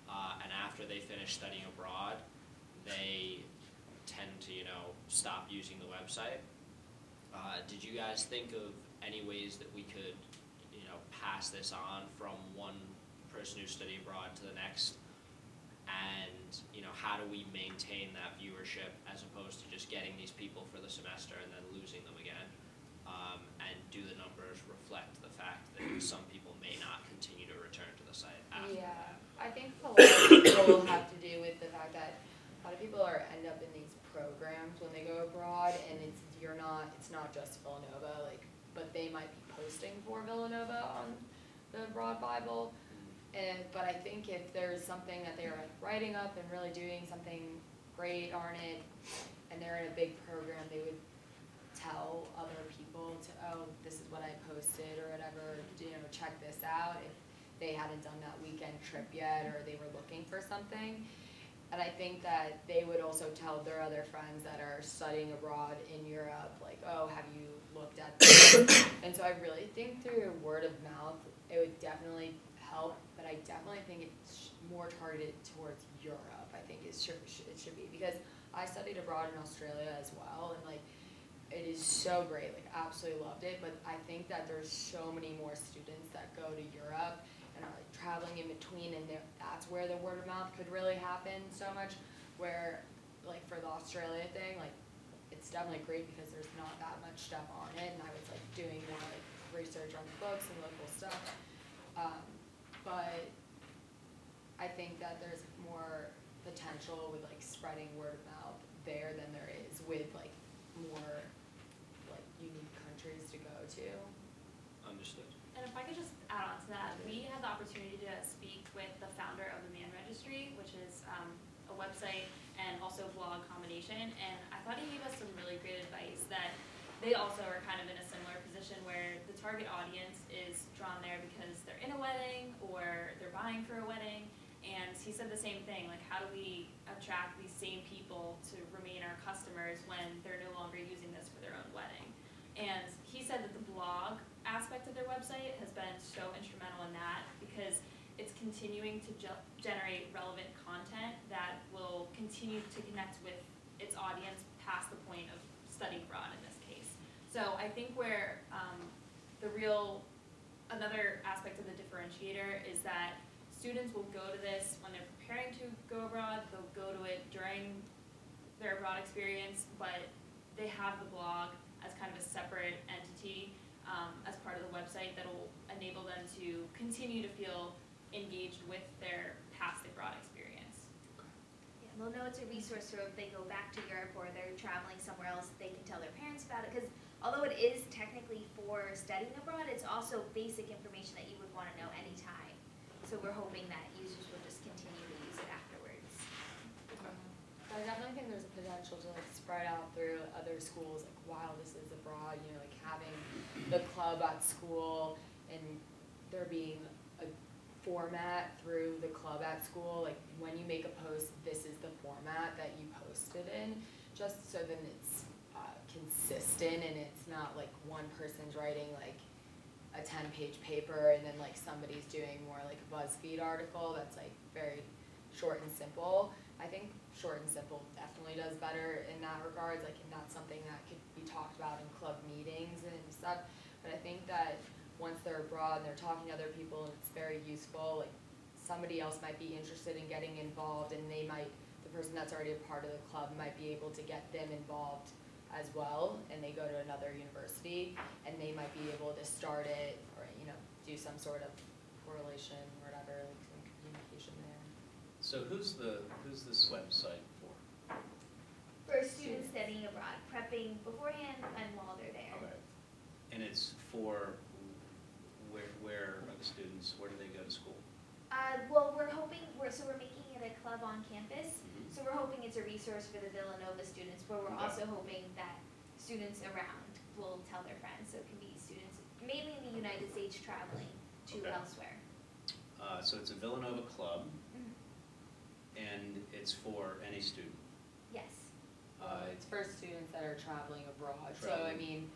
Uh, and after they finish studying abroad, they tend to, you know, stop using the website. Uh, did you guys think of any ways that we could, you know, pass this on from one person who studied abroad to the next? And, you know, how do we maintain that viewership as opposed to just getting these people for the semester and then losing them again? Um, and do the numbers reflect the fact that some people may not continue to return to the site after Yeah, that? I think a lot of people will have to do with the fact that a lot of people are end up in these programs when they go abroad, and it's you're not it's not just Villanova, like, but they might be posting for Villanova on the Abroad Bible, and but I think if there's something that they're like writing up and really doing something great on it, and they're in a big program, they would tell other people to oh this is what I posted or whatever, you know check this out if they hadn't done that weekend trip yet or they were looking for something. and I think that they would also tell their other friends that are studying abroad in Europe, like, oh, have you looked at this? and so I really think through word of mouth, it would definitely help, I definitely think it's more targeted towards Europe. I think it should, it should be because I studied abroad in Australia as well, and like it is so great. Like absolutely loved it. But I think that there's so many more students that go to Europe and are like traveling in between, and that's where the word of mouth could really happen so much. Where like for the Australia thing, like it's definitely great because there's not that much stuff on it, and I was like doing more like research on the books and local stuff. Um, but I think that there's more potential with like spreading word of mouth there than there is with like more like unique countries to go to. Understood. And if I could just add on to that, we had the opportunity to speak with the founder of the Man Registry, which is um, a website and also a blog combination. And I thought he gave us some really great advice that they also are kind of in a similar position where the target audience is drawn there because they're in a wedding or they're buying for a wedding. And he said the same thing, like how do we attract these same people to remain our customers when they're no longer using this for their own wedding? And he said that the blog aspect of their website has been so instrumental in that because it's continuing to ge- generate relevant content that will continue to connect with its audience past the point of studying abroad in this case. So I think where um, the real, another aspect of the differentiator is that students will go to this when they're preparing to go abroad, they'll go to it during their abroad experience, but they have the blog as kind of a separate entity um, as part of the website that'll enable them to continue to feel engaged with their past abroad experience. Yeah, they'll know it's a resource so if they go back to Europe or they're traveling somewhere else, they can tell their parents about it. Because although it is technically for studying abroad, it's also basic information that you would want to know anytime. So we're hoping that users will just continue to use it afterwards. I definitely think there's a potential to like spread out through other schools, like while this is abroad, you know, like having the club at school and there being a format through the club at school, like when you make a post, this is the format that you post it in, just so then it's consistent and it's not like one person's writing like a ten page paper and then like somebody's doing more like a BuzzFeed article that's like very short and simple. I think short and simple definitely does better in that regard. like, and that's something that could be talked about in club meetings and stuff. But I think that once they're abroad and they're talking to other people and it's very useful, like, somebody else might be interested in getting involved and they might, the person that's already a part of the club might be able to get them involved as well, and they go to another university, and they might be able to start it, or, you know, do some sort of correlation, or whatever, like, some communication there. So who's the, who's this website for? For students studying abroad, prepping beforehand and while they're there. Okay. And it's for where, where are the students, where do they go to school? Uh, well, we're hoping, we're, so we're making it a club on campus. So we're hoping it's a resource for the Villanova students, but we're Okay. also hoping that students around will tell their friends. So it can be students, mainly in the United States, traveling to Okay. elsewhere. Uh, so it's a Villanova club, Mhm. and it's for any student. Yes. Uh, It's for students that are traveling abroad, so I Traveling. mean,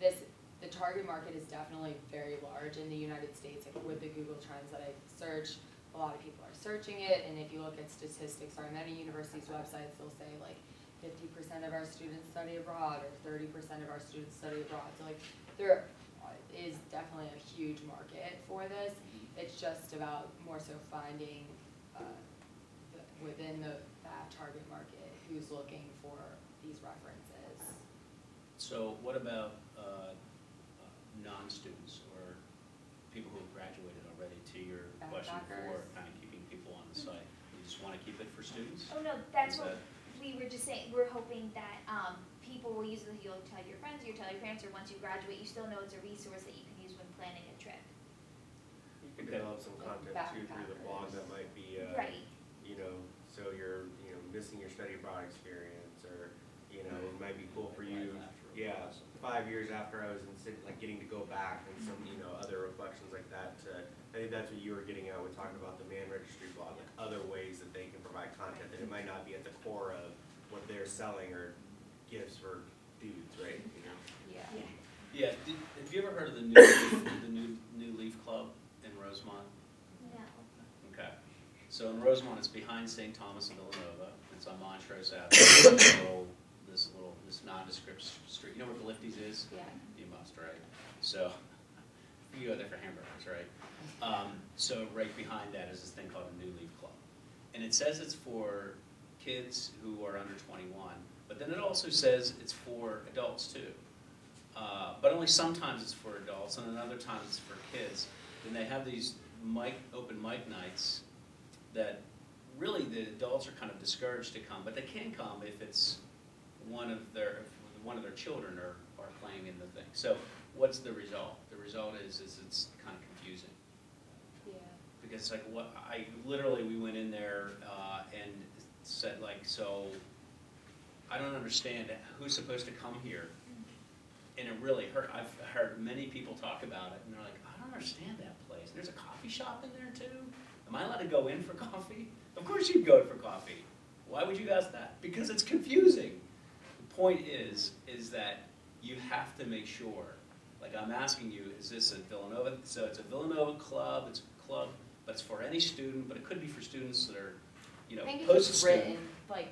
this, the target market is definitely very large in the United States, like with the Google Trends that I searched, a lot of people are searching it, and if you look at statistics on many universities' websites, they'll say like fifty percent of our students study abroad, or thirty percent of our students study abroad, so like, there is definitely a huge market for this, it's just about more so finding, uh, the- within the, that target market, who's looking for these references. So what about, uh, uh, non-students or people who have graduated already, to your question before, Backpackers. kind of keeping people on the site? You just want to keep it for students? Oh, no, that's Is what that- we were just saying. We're hoping that um, people will use it. You'll tell your friends, you'll tell your parents, or once you graduate, you still know it's a resource that you can use when planning a trip. You could Okay. develop some content too through the blog that might be, uh, Right. you know, so you're, you know, missing your study abroad experience, or, you know, it might be cool for you, Yeah, five years after I was in city, like getting to go back and some, you know, other reflections like that. uh, I think that's what you were getting at with talking about the man registry blog, like other ways that they can provide content that it might not be at the core of what they're selling or gifts for dudes, right? You know? Yeah. Yeah, did, have you ever heard of the New, Leaf- the New, New Leaf Club in Rosemont? No. Okay, so in Rosemont, it's behind St. Thomas and Villanova, it's on Montrose Avenue, this little, this little, this nondescript s- street, you know where Lifties is? Yeah. You must, right? So, you go there for hamburgers, right? Um, so right behind that is this thing called a New Leaf Club. And it says it's for kids who are under twenty-one, but then it also says it's for adults too. Uh, but only sometimes it's for adults, and another times it's for kids. And they have these mic, open mic nights that really the adults are kind of discouraged to come, but they can come if it's one of their, one of their children are, are playing in the thing. So what's the result? The result is, is it's kind of confusing. Yeah. Because it's like, what, I, literally, we went in there, uh, and said like, so, I don't understand, who's supposed to come here? And it really hurt, I've heard many people talk about it, and they're like, I don't understand that place, there's a coffee shop in there too? Am I allowed to go in for coffee? Of course you'd go for coffee, why would you ask that? Because it's confusing. The point is, is that you have to make sure, like I'm asking you, is this a Villanova, so it's a Villanova club, it's a club, but it's for any student, but it could be for students that are, you know, I think it's post-student. written, like,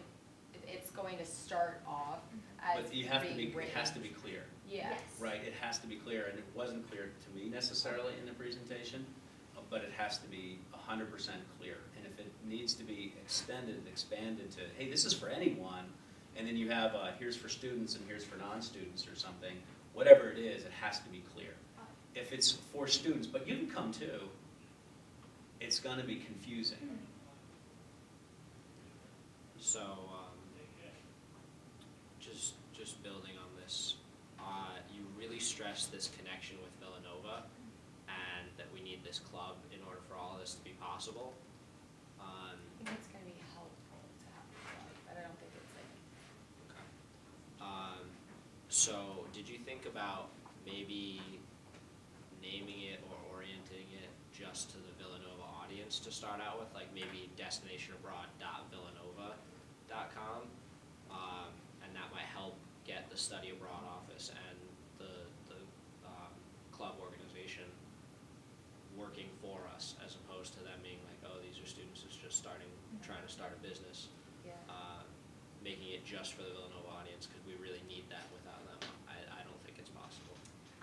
it's going to start off as But you have to be, it written. has to be clear, Yes. right? It has to be clear, and it wasn't clear to me necessarily in the presentation, uh, but it has to be hundred percent clear. And if it needs to be extended, expanded to, hey, this is for anyone, and then you have, uh, here's for students and here's for non-students or something, whatever it is, it has to be clear. If it's for students, but you can come too, it's gonna be confusing. So, um, just, just building on this, uh, you really stress this connection with Villanova and that we need this club in order for all this to be possible. Um, I think it's gonna be helpful to have a club, but I don't think it's like, Okay. Um, so, did you think about maybe naming it or orienting it just to the Villanova audience to start out with, like maybe destinationabroad.villanova.com? Um, and that might help get the study abroad office and the, the, um, club organization working for us as opposed to them being like, oh, these are students who's just starting, trying to start a business yeah. uh, making it just for the Villanova audience, because we really need that without them. I, I don't think it's possible.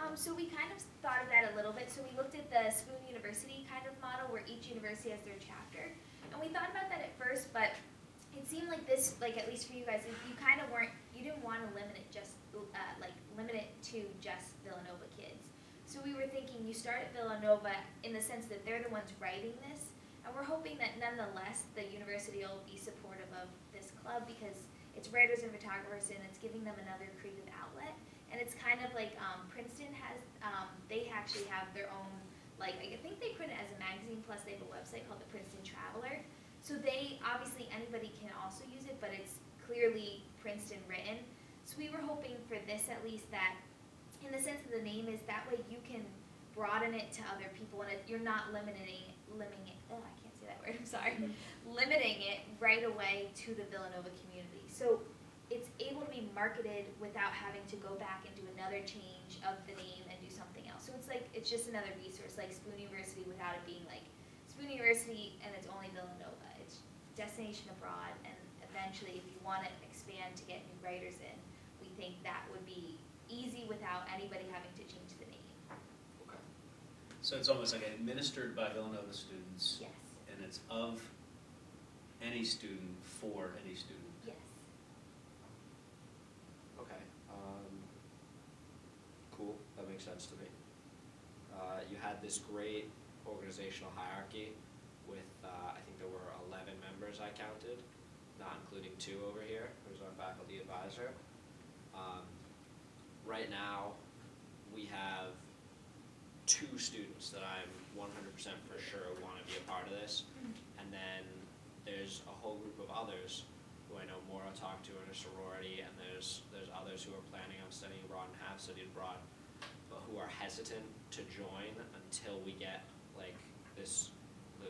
Um, so we kind of thought of that a little bit. So we looked at the Spoon University kind of model where each university has their chapter. And we thought about that at first, but it seemed like this, like at least for you guys, you kind of weren't, you didn't want to limit it just, uh, like limit it to just Villanova kids. So we were thinking you start at Villanova in the sense that they're the ones writing this. And we're hoping that nonetheless, the university will be supportive of this club because it's writers and photographers and it's giving them another creative outlet. And it's kind of like um, Princeton has, um, they actually have their own, like, I think they print it as a magazine, plus they have a website called the Princeton Traveler. So they, obviously, anybody can also use it, but it's clearly Princeton written. So we were hoping for this at least that, in the sense of the name is, that way you can broaden it to other people and it, you're not limiting, limiting it, oh, I can't say that word, I'm sorry. Limiting it right away to the Villanova community. So it's able to be marketed without having to go back and do another change of the name and do something else. So it's like, it's just another resource, like Spoon University without it being like Spoon University and it's only Villanova. It's destination abroad and eventually if you want to expand to get new writers in, we think that would be easy without anybody having to change the name. Okay. So it's almost like administered by Villanova students, Yes, and it's of any student for any student. yes. Okay. Um, makes sense to me. Uh, you had this great organizational hierarchy with, uh, I think there were 11 members I counted, not including two over here, who's our faculty advisor. Um, right now, we have two students that I'm 100% for sure want to be a part of this. And then there's a whole group of others who I know Maura talked to in a sorority, and there's there's, others who are planning on studying abroad and have studied abroad, who are hesitant to join until we get like this, the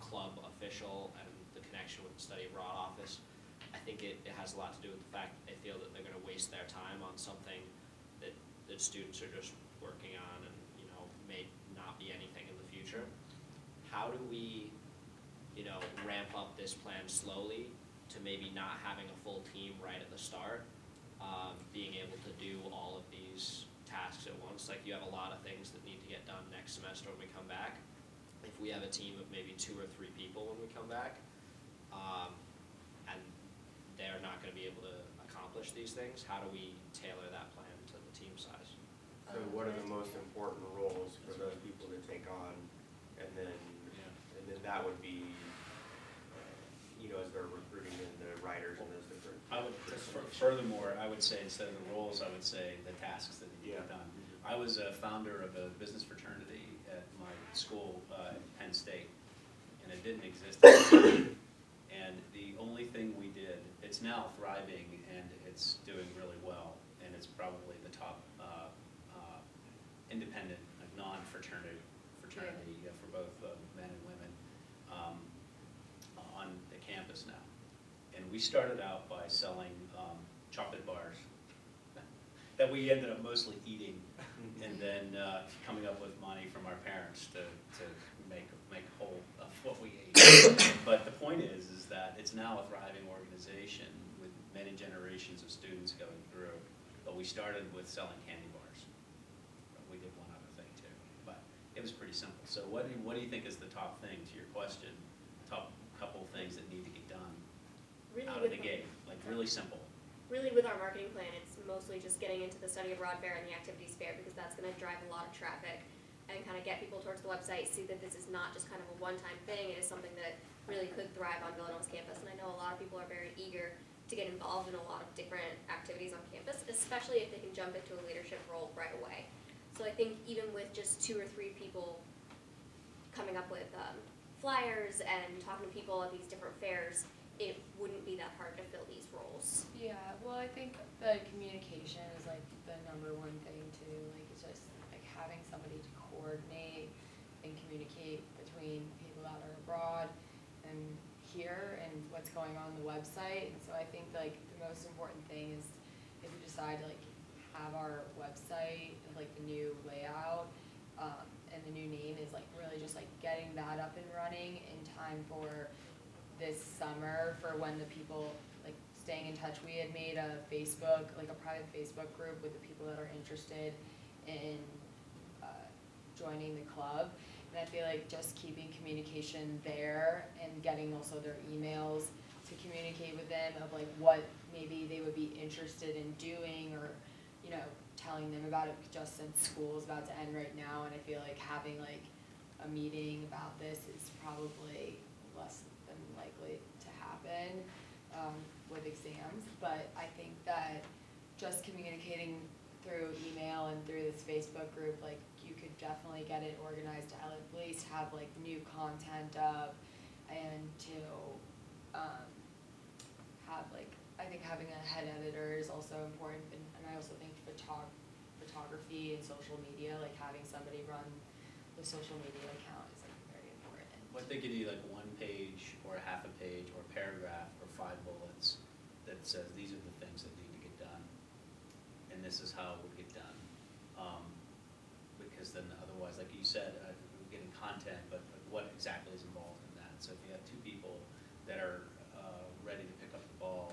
club official and the connection with the study abroad office. I think it, it has a lot to do with the fact that they feel that they're gonna waste their time on something that, that students are just working on and, you know, may not be anything in the future. How do we, you know, ramp up this plan slowly to maybe not having a full team right at the start? Um, being able to do all of these tasks at once, like you have a lot of things that need to get done next semester when we come back. If we have a team of maybe two or three people when we come back, um, and they're not gonna be able to accomplish these things, how do we tailor that plan to the team size? So what are the most important roles for those people to take on? And then, and then that would be, uh, you know, as they're recruiting in the writers and those different. I would, furthermore, I would say instead of the roles, I would say the tasks that need to be done. I was a founder of a business fraternity at my school, uh, at Penn State, and it didn't exist. at the time. And the only thing we did, it's now thriving and it's doing really well, and it's probably the top, uh, uh, independent, like, non-fraternity, fraternity uh, for both uh, men and women, um, on the campus now. And we started out by selling um, chocolate bars that we ended up mostly eating and then uh, coming up with money from our parents to, to make, make whole of what we ate. But the point is, is that it's now a thriving organization with many generations of students going through. But we started with selling candy bars. We did one other thing too, but it was pretty simple. So what do, you- what do you think is the top thing to your question? Top couple things that need to get done Really out of the gate, like really simple. really with our marketing plan, it's mostly just getting into the study abroad fair and the activities fair because that's going to drive a lot of traffic and kind of get people towards the website, see that this is not just kind of a one-time thing. It is something that really could thrive on Villanova's campus. And I know a lot of people are very eager to get involved in a lot of different activities on campus, especially if they can jump into a leadership role right away. So I think even with just two or three people coming up with um, flyers and talking to people at these different fairs, it wouldn't be that hard to fill these roles. Yeah, well, I think the communication is like the number one thing too, like it's just like having somebody to coordinate and communicate between people that are abroad and here and what's going on the website. And so I think like the most important thing is if we decide to like have our website, like the new layout, um, and the new name is like really just like getting that up and running in time for this summer for when the people like staying in touch. We had made a Facebook, like a private Facebook group with the people that are interested in uh, joining the club. And I feel like just keeping communication there and getting also their emails to communicate with them of like what maybe they would be interested in doing or, you know, telling them about it just since school is about to end right now. And I feel like having like a meeting about this is probably less likely to happen um, with exams. But I think that just communicating through email and through this Facebook group, like you could definitely get it organized to at least have like new content of and to um, have like I think having a head editor is also important, and, and I also think photog- photography and social media, like having somebody run the social media account What they could do, like one page or a half a page or a paragraph or five bullets that says, these are the things that need to get done. And this is how it would get done. Um, Because then otherwise, like you said, uh, we're getting content, but but what exactly is involved in that? So if you have two people that are uh, ready to pick up the ball,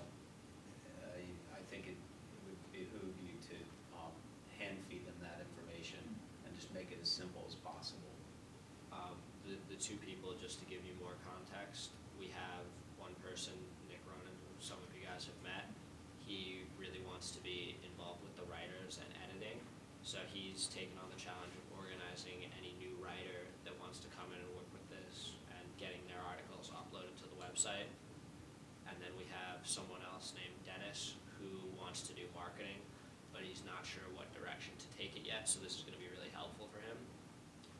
uh, I think it would behoove you to um, hand feed them that information and just make it as simple as possible. Um, the, the two people, just to give you more context, we have one person, Nick Ronan, who some of you guys have met. He really wants to be involved with the writers and editing, so he's taken on the challenge of organizing any new writer that wants to come in and work with this and getting their articles uploaded to the website. And then we have someone else named Dennis who wants to do marketing, but he's not sure what direction to so this is gonna be really helpful for him.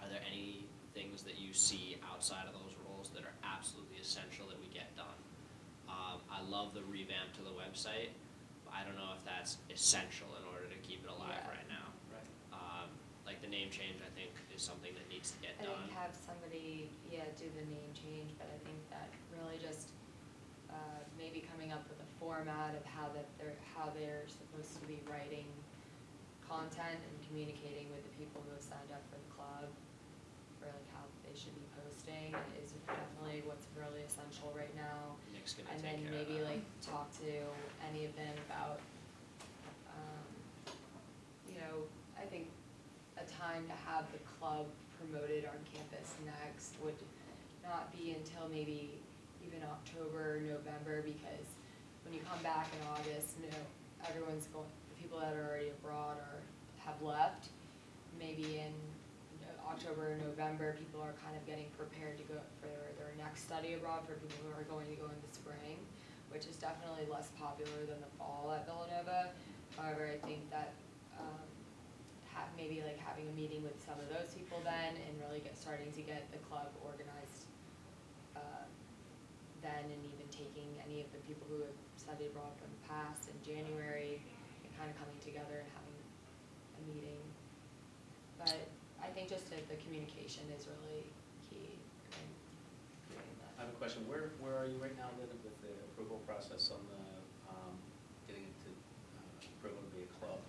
Are there any things that you see outside of those roles that are absolutely essential that we get done? Um, I love the revamp to the website. but I don't know if that's essential in order to keep it alive Yeah. right now. Right. Um, like the name change, I think, is something that needs to get I done. think have somebody, yeah, do the name change, but I think that really just, uh, maybe coming up with a format of how that they're, how they're supposed to be writing content and communicating with the people who have signed up for the club, for like how they should be posting is definitely what's really essential right now. Nick's gonna And take then care of maybe that. like talk to any of them about, um, you know, I think a time to have the club promoted on campus next would not be until maybe even October, or November, because when you come back in August, you know, everyone's going, the people that are already abroad are, have left. Maybe in October or November, people are kind of getting prepared to go for their, their next study abroad for people who are going to go in the spring, which is definitely less popular than the fall at Villanova. However, I think that, um, maybe like having a meeting with some of those people then and really get, starting to get the club organized, uh, then and even taking any of the people who have studied abroad from the past in January and kind of coming together and having. But I think just that the communication is really key in doing I have a question, where, where are you right now, Lynn, with the approval process on the, um, getting it to, uh, approval to be a club?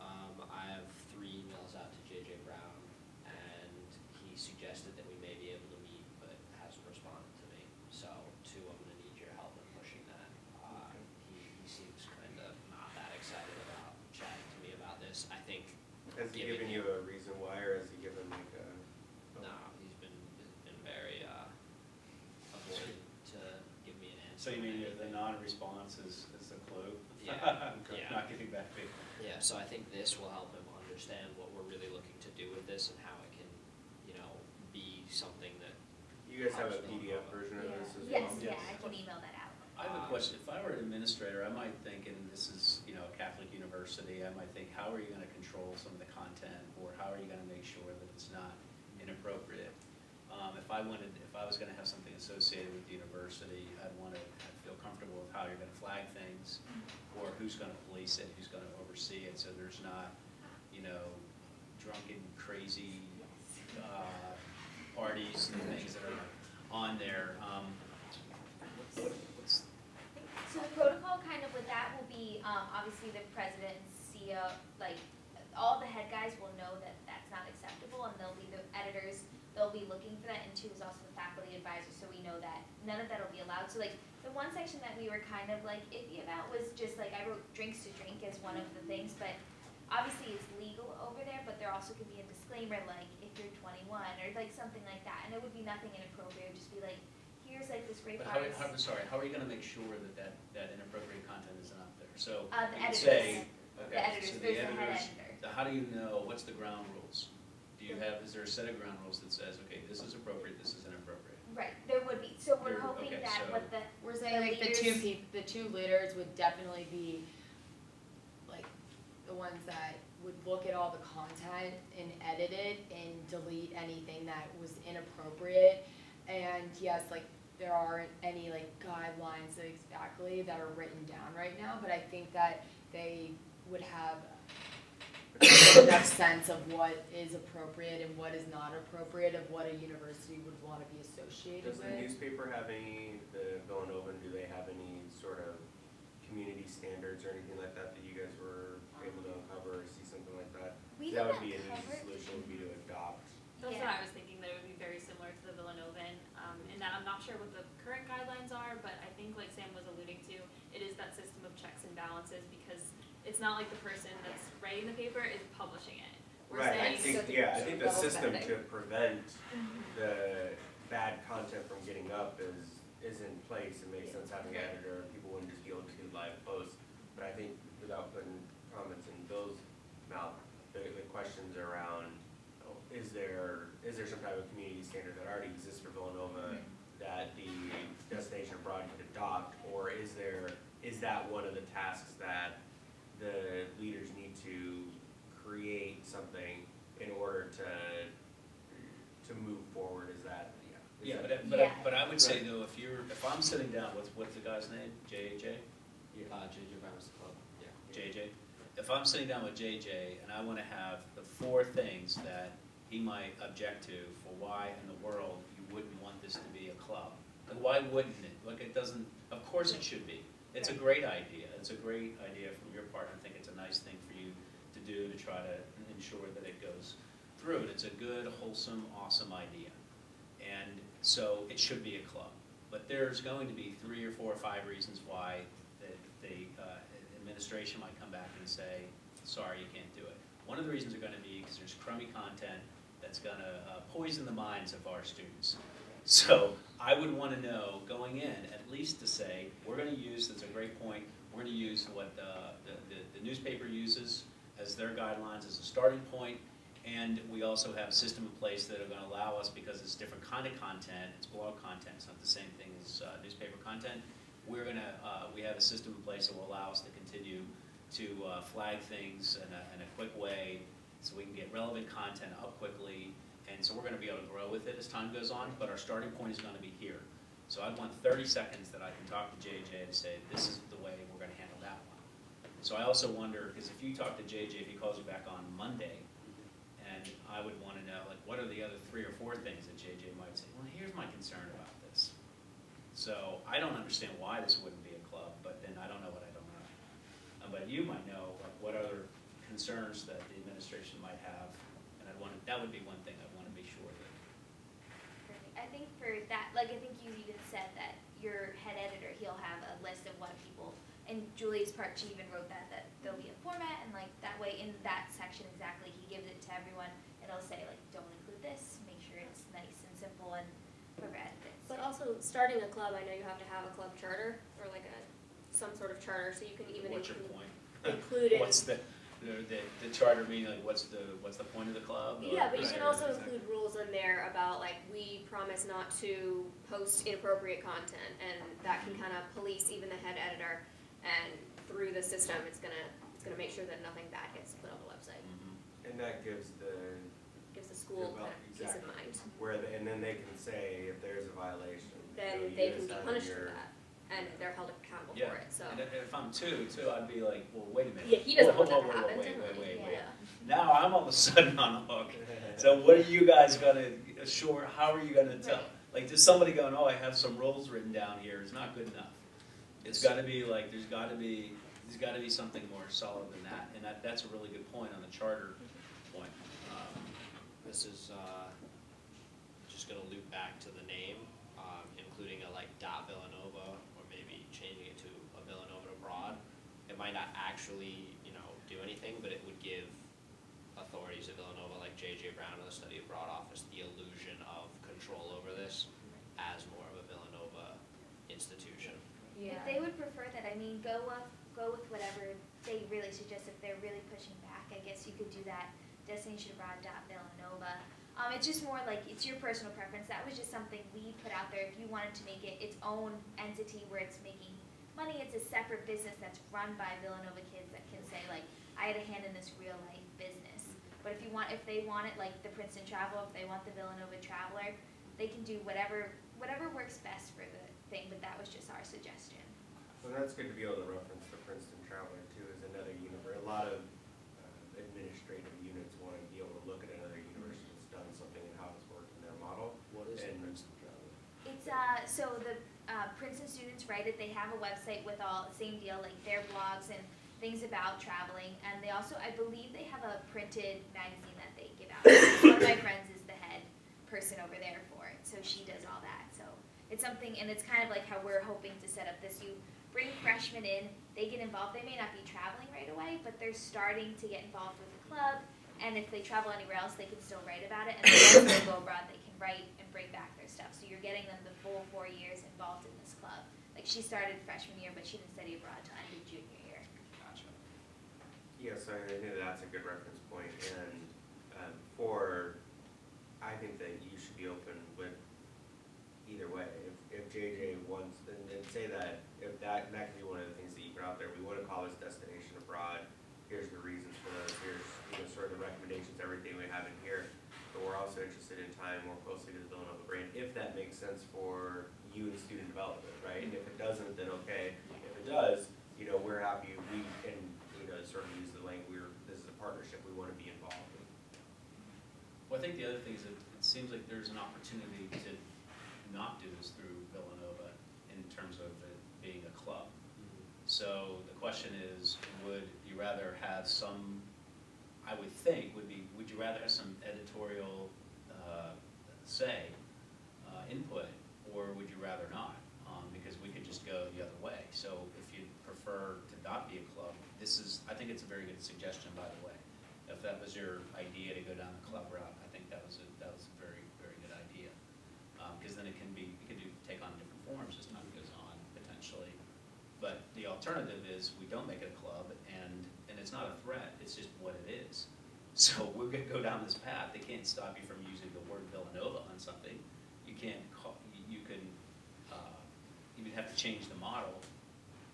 Um, I have three emails out to JJ Brown, and he suggested that we may be able to meet, but hasn't responded to me. So, two, I'm gonna need your help in pushing that. Uh, he, he seems kinda not that excited about chatting to me about this. I think, Has he Giving given you a reason why, or has he given like a? no, he's been, been very, uh, avoidant to give me an answer. So you on mean the anything. non-response is, is the clue? Yeah, Okay, yeah. Not getting back big. Yeah, so I think this will help him understand what we're really looking to do with this and how it can, you know, be something that, You guys have a PDF version of this as well? Yes, Yes. yeah, I can email that out. I have a question, if I were an administrator, I might think, and this is, you know, a Catholic university, I might think, how are you gonna control some of the content? Or how are you gonna make sure that it's not inappropriate? Um, if I wanted, if I was gonna have something associated with the university, I'd wanna feel comfortable with how you're gonna flag things, or who's gonna police it, who's gonna oversee it, so there's not, you know, drunken, crazy, uh, parties and things that are on there. Um, what, what's, So the protocol kind of with that will be, um, obviously the president and CEO, like, all the head guys will know that that's not acceptable and they'll be the editors, they'll be looking for that and two is also the faculty advisor, so we know that none of that will be allowed. So like, one section that we were kind of like iffy about was just like, I wrote drinks to drink as one of the things, but obviously it's legal over there, but there also could be a disclaimer like, if you're twenty-one or like something like that, and it would be nothing inappropriate, it would just be like, here's like this great But how, how, sorry, how are you gonna make sure that that, that inappropriate content isn't up there? So, Uh, the editors. say, The okay, editors, so the the editors, editor. the- how do you know, what's the ground rules? Do you have, is there a set of ground rules that says, okay, this is appropriate, this is? Right, there would be, so we're There- hoping okay, that so- what the, We're saying like the two leaders- peop, the two leaders would definitely be like the ones that would look at all the content and edit it and delete anything that was inappropriate. And yes, like there aren't any like guidelines exactly that are written down right now, but I think that they would have enough sense of what is appropriate and what is not appropriate of what a university would wanna be associated with. Does with. the newspaper have any, the Villanova, do they have any sort of community standards or anything like that that you guys were able to uncover or see something like that? we That would be an not easy cover. solution, would be to adopt. That's Yeah. what I was thinking, that it would be very similar to the Villanovan, um, in that I'm not sure what the current guidelines are, but I think like Sam was alluding to, it is that system of checks and balances, because it's not like the person that's writing the paper is publishing it. We're Right, I saying, think, yeah, I think the system to prevent mm-hmm. the bad content from getting up is, is in place. It makes sense having an editor, people wouldn't just be able to do live posts. But I think without putting comments in Bill's mouth, the, the questions around, oh, is there, is there some type of community standard that already exists for Villanova that the destination abroad could adopt? Or is there, is that one of the tasks that the leaders need create something in order to, to move forward, is that, yeah. is Yeah, that- but, I- but, I- Yeah. but I would say though, if you're, if I'm sitting down, what's, what's the guy's name? J J? uh, JJ Brown's the club JJ. If I'm sitting down with JJ and I want to have the four things that he might object to for why in the world you wouldn't want this to be a club, like why wouldn't it? Like it doesn't, of course it should be. It's a great idea. It's a great idea from your part. I think it's a nice thing for you to do to try to ensure that it goes through. And it's a good, wholesome, awesome idea. And so it should be a club. But there's going to be three or four or five reasons why the, the uh, administration might come back and say, sorry, you can't do it. One of the reasons are gonna be because there's crummy content that's gonna uh, poison the minds of our students. So I would wanna know, going in, at least to say, we're gonna use, that's a great point, we're gonna use what uh, the, the- the newspaper uses as their guidelines as a starting point, and we also have a system in place that are gonna allow us, because it's different kind of content, it's blog content, it's not the same thing as uh, newspaper content. We're gonna, uh, we have a system in place that will allow us to continue to uh, flag things in a, in a quick way, so we can get relevant content up quickly, and so we're gonna be able to grow with it as time goes on, but our starting point is gonna be here. So I want thirty seconds that I can talk to JJ to say, this is the way we're gonna handle that one. So I also wonder, because if you talk to JJ, if he calls you back on Monday, and I would want to know, like, what are the other three or four things that JJ might say, well, here's my concern about this. So I don't understand why this wouldn't be a club, but then I don't know what I don't know. Uh, But you might know, like, what other concerns that the administration might have, and I'd want, to- that would be one thing I'd want to be sure that. I think for that, like, I think you even said that your head editor, he'll have a list of what people, and Julie's part, she even wrote that, that there'll be a format, and like, that way, in that section exactly, he gives it to everyone, and it'll say, like, don't include this, make sure it's nice and simple and prevent this. But also, starting a club, I know you have to have a club charter, or like a, some sort of charter, so you can even What's your include, point? include in. What's the, the, the- the charter meaning, like, what's the, what's the point of the club? or- Yeah, but you can Right, also exactly. include rules in there about like, we promise not to post inappropriate content, and that can kind of police even the head editor, and through the system, it's gonna, it's gonna make sure that nothing bad gets put on the website. Mhm. And that gives the, Gives the school Well, kind of peace of exactly. mind, where, the- and then they can say if there's a violation. you know, then you they can be have punished your- for that, and they're held accountable Yeah, for it, so. and if if I'm two, too, I'd be like, well, wait a minute. Yeah, he doesn't Whoa, want that whoa, to whoa, happen, Wait, wait, wait, wait. Yeah. Now I'm all of a sudden on the hook. So what are you guys gonna assure, how are you gonna tell? Like, there's somebody going, oh, I have some rules written down here, it's not good enough. It's gotta be like, there's gotta be, there's gotta be something more solid than that, and that, that's a really good point on the charter point. Um, This is, uh, just gonna loop back to the name, um, including a like dot Villanova, or maybe changing it to a Villanova abroad. It might not actually, you know, do anything, but it would give authorities at Villanova, like JJ Brown of the Study Abroad Office, the illusion of control over this as more of a Villanova institution. If they would prefer that, I mean, go with, go with whatever they really suggest, if they're really pushing back, I guess you could do that destination abroad Villanova. Um, it's just more like, it's your personal preference, that was just something we put out there, if you wanted to make it its own entity where it's making money, it's a separate business that's run by Villanova kids that can say like, I had a hand in this real life business. But if you want, if they want it like the Princeton Travel, if they want the Villanova Traveler, they can do whatever, whatever works best for the thing, but that was just our suggestion. So that's good to be able to reference the Princeton Traveler too, as another universe. A lot of uh, administrative units want to be able to look at another university that's done something and how it's worked in their model. What is the And- Princeton Traveler? It's uh so the uh, Princeton students write it. They have a website with all the same deal, like their blogs and things about traveling. And they also, I believe, they have a printed magazine that they give out. One of my friends is the head person over there for it, so she does all that. So it's something, and it's kind of like how we're hoping to set up this. You bring freshmen in, they get involved. They may not be traveling right away, but they're starting to get involved with the club. And if they travel anywhere else, they can still write about it. And then once they go abroad, they can write and bring back their stuff. So you're getting them the full four years involved in this club. Like she started freshman year, but she didn't study abroad until end of junior year. Gotcha. Yes, I think that's a good reference point. point, and um, for, I think that you should be open with either way. If, if JJ wants, and, and say that, if that, that can be one of the things that you put out there, we wanna call this destination abroad, here's the reasons for those, here's, you know, sort of the recommendations, everything we have in here. But we're also interested in tying more closely to the Villanova brand, if that makes sense for you and student development, right? And If it doesn't, then okay, if it does, you know, we're happy, we, can you know, sort of use the language, we're, this is a partnership, we want to be involved in. Well, I think the other thing is that it seems like there's an opportunity to not do this through Villanova in terms of it being a club. So the question is, would you rather have some, I would think, would be, would you rather have some editorial uh, say, uh, input, or would you rather not? Um, Because we could just go the other way. So if you prefer to not be a club, this is, I think it's a very good suggestion, by the way. If that was your idea to go down the club route, I think that was a, that was a very, very good idea. Because then it can be, it can do, take on different forms as time goes on, potentially. But the alternative is, we don't make it a club, and, and it's not a threat, it's just what it is. So we're gonna go down this path, they can't stop you from using the word Villanova on something. You can't call, you- you can, uh, you would have to change the model,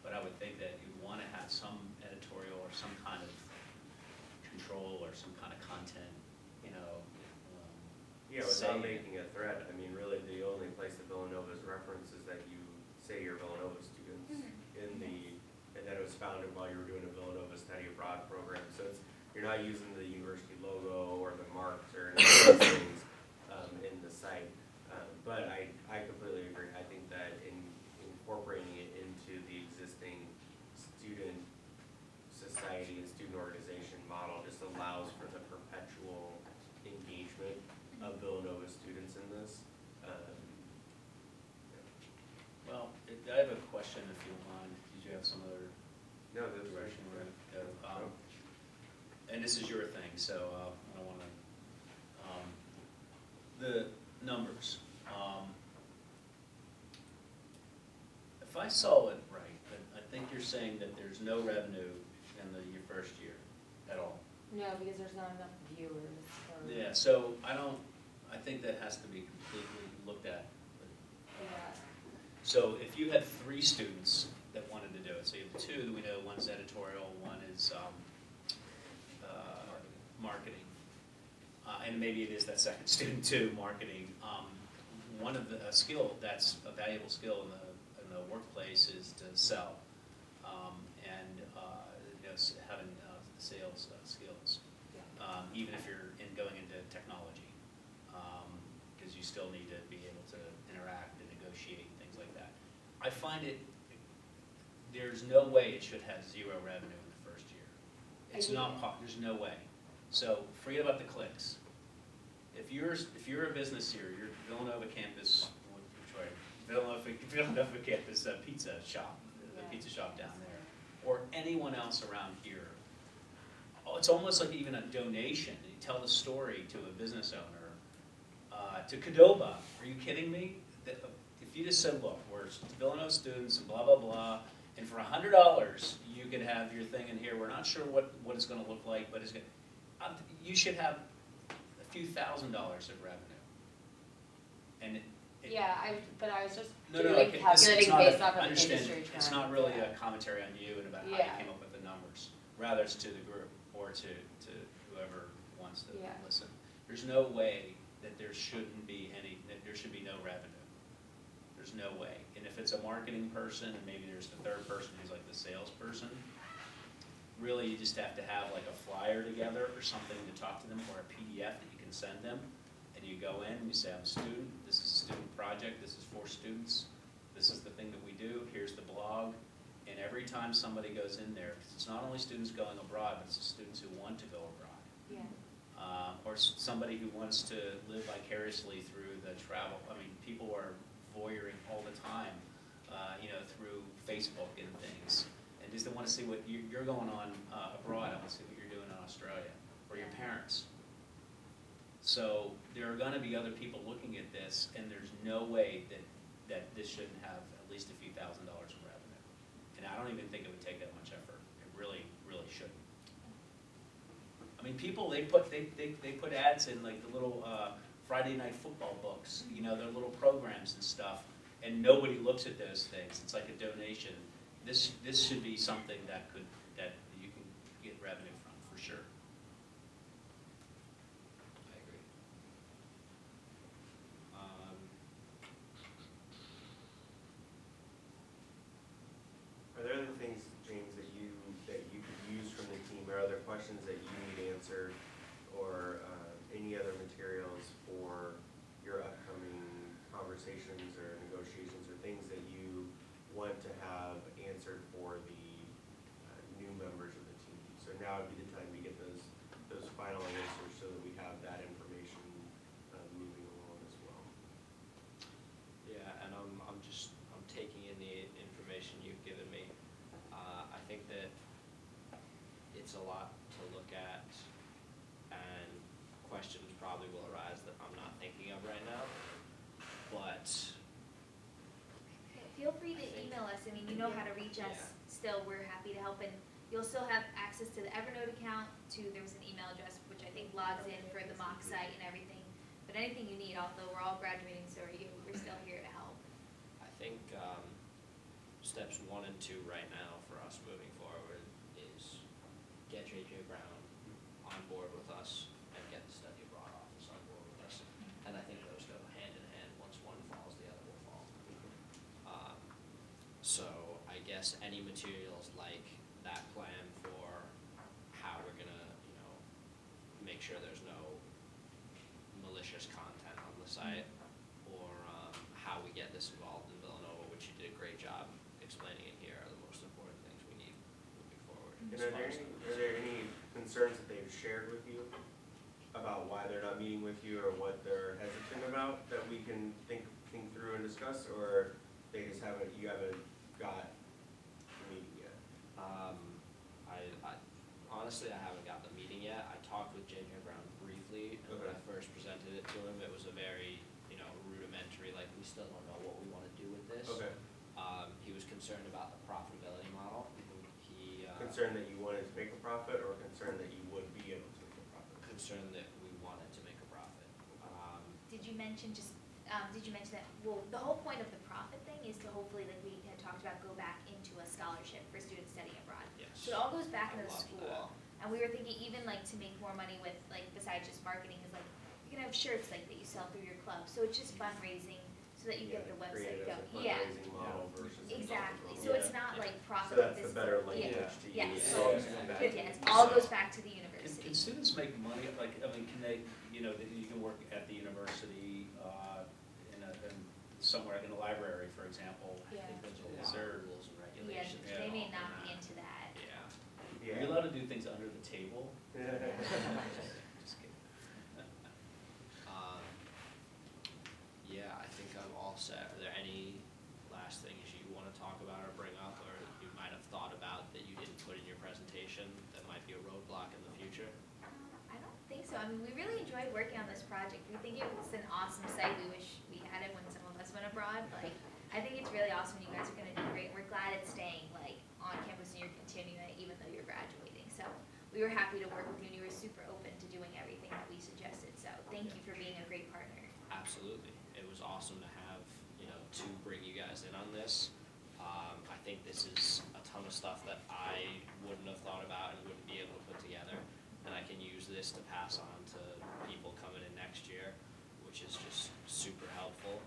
but I would think that you'd wanna have some editorial or some kind of control or some kind of content, you know, um, Yeah, without making a threat, I mean, really, the only place that Villanova is referenced is that you say you're Villanova students in the, and that it was founded while you were doing a Villanova study abroad program, so it's, you're not using the university logo or the marks or any of those things, um, in the site. Um, but I, I completely agree, I think that in incorporating it into the existing student society and student organization model just allows for the perpetual engagement of Villanova students in this. Um, Well, it- I have a question if you don't mind, did you have some other No, that's right. direction we're gonna go? Um, And this is your thing, so uh, I don't wanna, um, the numbers. um, If I saw it right, I- I think you're saying that there's no revenue in the, your first year at all. No, because there's not enough viewers for. Yeah, so I don't, I think that has to be completely looked at. Yeah. So if you had three students that wanted to do it, so you have two that we know, one's editorial, one is um, uh, marketing. Uh, And maybe it is that second student too, marketing. Um, One of the, a skill that's a valuable skill in the, in the workplace is to sell. um, And, uh, you know, having uh, sales uh, skills. Um, Even if you're in, going into technology. Because you still need to be able to interact and negotiate, things like that. I find it, there's no way it should have zero revenue in the first year. It's not, there's no way. So forget about the clicks. If you're, if you're a business here, you're Villanova campus, which way? Villanova, Villanova campus uh, pizza shop, the pizza shop down there, or anyone else around here. Oh, It's almost like even a donation. You tell the story to a business owner, uh, to Qdoba. Are you kidding me? If you just said, look, we're Villanova students and blah, blah, blah, and for a hundred dollars, you could have your thing in here. We're not sure what, what it's gonna look like, but it's gonna, um, you should have few thousand dollars of revenue. And it. it- Yeah, I, but I was just No, no, doing it's- it's calculating not a- based off I of understand. industry. It's not really a commentary on you and about how you came up with the numbers. Rather, it's to the group or to, to whoever wants to Yeah. listen. There's no way that there shouldn't be any, that there should be no revenue. There's no way. And if it's a marketing person, and maybe there's the third person who's like the salesperson, really you just have to have like a flyer together or something to talk to them, or a PDF that you can send them. And you go in, you say, I'm a student, this is a student project, this is for students, this is the thing that we do, here's the blog. And every time somebody goes in there, 'cause it's not only students going abroad, but it's the students who want to go abroad Yeah. uh, or s- somebody who wants to live vicariously through the travel. I mean, people are voyeuring all the time, uh, you know, through Facebook and things. And just they want to see what you- you're going on uh, abroad, I want to see what you're doing in Australia, or your parents. So there are going to be other people looking at this, and there's no way that, that this shouldn't have at least a few thousand dollars in revenue. And I don't even think it would take that much effort. It really, really shouldn't. I mean, people, they put, they, they, they put ads in like the little, uh, Friday night football books, you know, their little programs and stuff, and nobody looks at those things, it's like a donation. This, this should be something that could, that you can get revenue from, for sure. I agree. Um, Are there other things, James, that you, that you could use from the team other questions that you need answered or uh, any other materials for your upcoming conversations or negotiations or things that you want to have answered for the uh, new members of the team. So now would be the time to get those, those final answers so that we have that information uh, moving along as well. Yeah, and I'm, I'm just, I'm taking in the information you've given me. Uh, I think that it's a lot to look at, and questions probably will arise that I'm not thinking of right now. But, Feel free to email us, I mean, you know how to reach us, Yeah. still, we're happy to help, and you'll still have access to the Evernote account, to, there was an email address, which I think logs in for the mock site and everything. But anything you need, although we're all graduating, so are you, we're still here to help. I think, um, steps one and two right now for us moving forward is get JJ Brown on board with us and get the study abroad office on board with us. And I think those go hand in hand, once one falls, the other will fall. Um, So I guess any materials like that plan for how we're gonna, you know, make sure there's no malicious content on the site, or um, how we get this involved in Villanova, which you did a great job explaining in here, are the most important things we need moving forward. And as are far there as any, are there any concerns that they've shared with you about why they're not meeting with you or what they're hesitant about that we can think, think through and discuss? Or they just haven't, you haven't got the meeting yet? Um, I, I, honestly, I haven't got the meeting yet. I talked with JJ Brown briefly, and when I first presented it to him, it was a very, you know, rudimentary, like, we still don't know what we wanna do with this. Okay, Um, he was concerned about the profitability model. He, uh, concerned that you wanted to make a profit or concerned that you would be able to make a profit? concerned that we wanted to make a profit. Um, Did you mention just, um, did you mention that, well, the whole point of the profit thing is to hopefully, like we had talked about, go back into a scholarship for students studying abroad. yes. So it all goes back I into the love school. And we were thinking even like to make more money with, like, besides just marketing, is like, you can have shirts like that you sell through your club. So it's just fundraising so that you Yeah, get the create website it as a going. Yeah, fundraising model versus. a exactly. profit So it's not Yeah. like So profit. that's the is- better yeah, language to yeah. use. So- So it's going back Good, yes, all goes back to the Can, university. can students make money, like, I mean, can they, you know, you can work at the university, uh, in a, in somewhere in a library, for example. I think there's a Is lot of rules and Yeah, regulations. Yeah. they may not be into that. Yeah. Are Yeah. you allowed to do things under the table? Just kidding. Um, yeah, I think I'm all set. Are there any last things you wanna talk about or bring up, or you might have thought about that you didn't put in your presentation that might be a roadblock in the future? I don't think so. I mean, we really enjoyed working on this project. We think it was an awesome site. We wish we had it when some of us went abroad. Like, I think it's really awesome. You guys are gonna do great. We're glad it's staying like on campus and you're continuing it even though you're graduating. So we were happy to work with you and you were super open to doing everything that we suggested. So thank you for being a great partner. Absolutely. It was awesome to have, you know, to bring you guys in on this. Um, I think this is a ton of stuff that I wouldn't have thought about and wouldn't be able to put together. And I can use this to pass on to people coming in next year, which is just super helpful.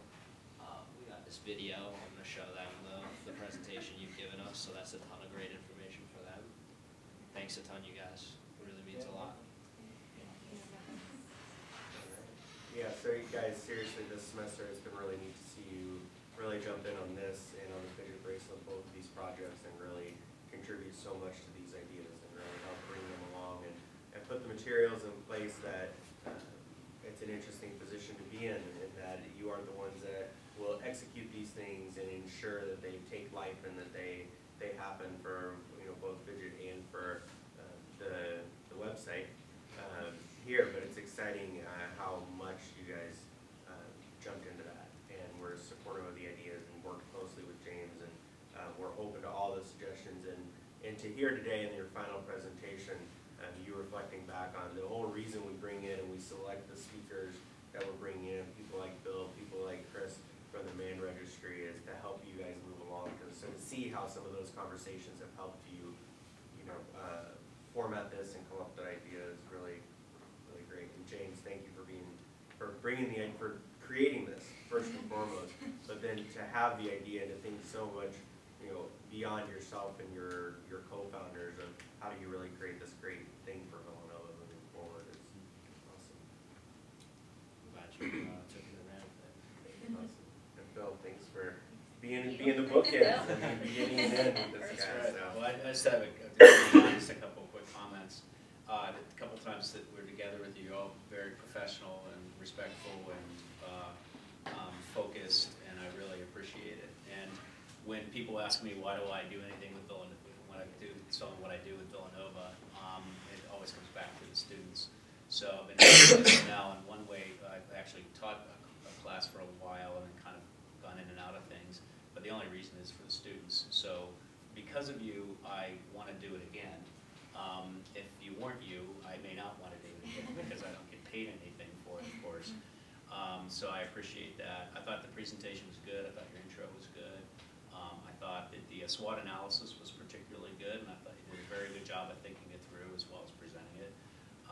Um, we got this video, I'm gonna show them the, the presentation you've given us, so that's a ton of great information for them. Thanks a ton, you guys. It really means a lot. Yeah, so you guys, semester, it's been really neat to see you really jump in on this and on the fidget bracelet, both of these projects, and really contribute so much to these ideas and really help bring them along and, and put the materials in place that uh, it's an interesting position to be in, in that you are the ones that will execute these things and ensure that they take life and that they, they happen for, you know, both fidget and for uh, the, the website um, here, but it's exciting uh, how much you guys uh, jumped into that. And we're supportive of the ideas and worked closely with James, and uh, we're open to suggestions. And, and to hear today in your final presentation, uh, you reflecting back on the whole reason we bring in and we select the speakers that we're bringing in, people like Bill, people like Chris from the man registry, is to help you guys move along. So to see how some of those conversations have helped you, you know, uh, format this and come up with ideas really, really great. And James, thank you for being, for bringing the, for creating this, first and foremost. But then to have the idea to think so much, you know, beyond yourself and your, your co-founders of how do you really create this great thing for Villanova moving forward is awesome. I'm glad you uh, took it in Awesome. And Bill, thanks for being, being the bookend and beginning and end with this guy. right. So. Well, I just have a, just a couple of quick comments. Uh, the couple times that we're together with you, all very professional and respectful and when people ask me, why do I do anything with Villanova, when I do, some of what I do with Villanova, um, it always comes back to the students. So I've been doing this now, and one way, I've actually taught a, a class for a while and then kind of gone in and out of things, but the only reason is for the students. So because of you, I want to do it again. Um, if you weren't you, I may not want to do it again because I don't get paid anything for it, of course. Um, so I appreciate that. I thought the presentation was good. I thought the SWOT analysis was particularly good, and I thought you did a very good job at thinking it through as well as presenting it.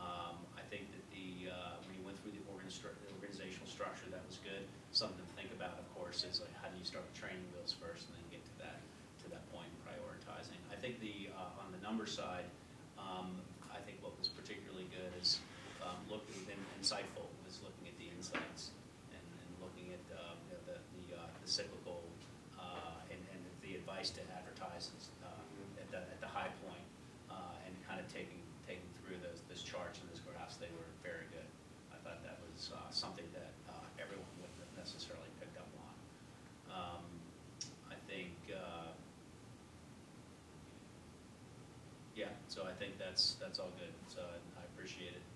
Um, I think that the, uh, when you went through the organistru- the organizational structure, that was good. Something to think about, of course, is like, how do you start training those first and then get to that, to that point in prioritizing. I think the, uh, on the number side, um, I think what was particularly good is, um, looking, and insightful, was looking at the insights and, and looking at, um, you know, the, the, uh, the cyclical, uh, and, and the advice to advertisers, uh, at the, at the high point, uh, and kind of taking, taking through those, those charts and those graphs, they were very good. I thought that was, uh, something that, uh, everyone wouldn't have necessarily picked up on. Um, I think, uh, yeah, so I think that's, that's all good, so I I appreciate it.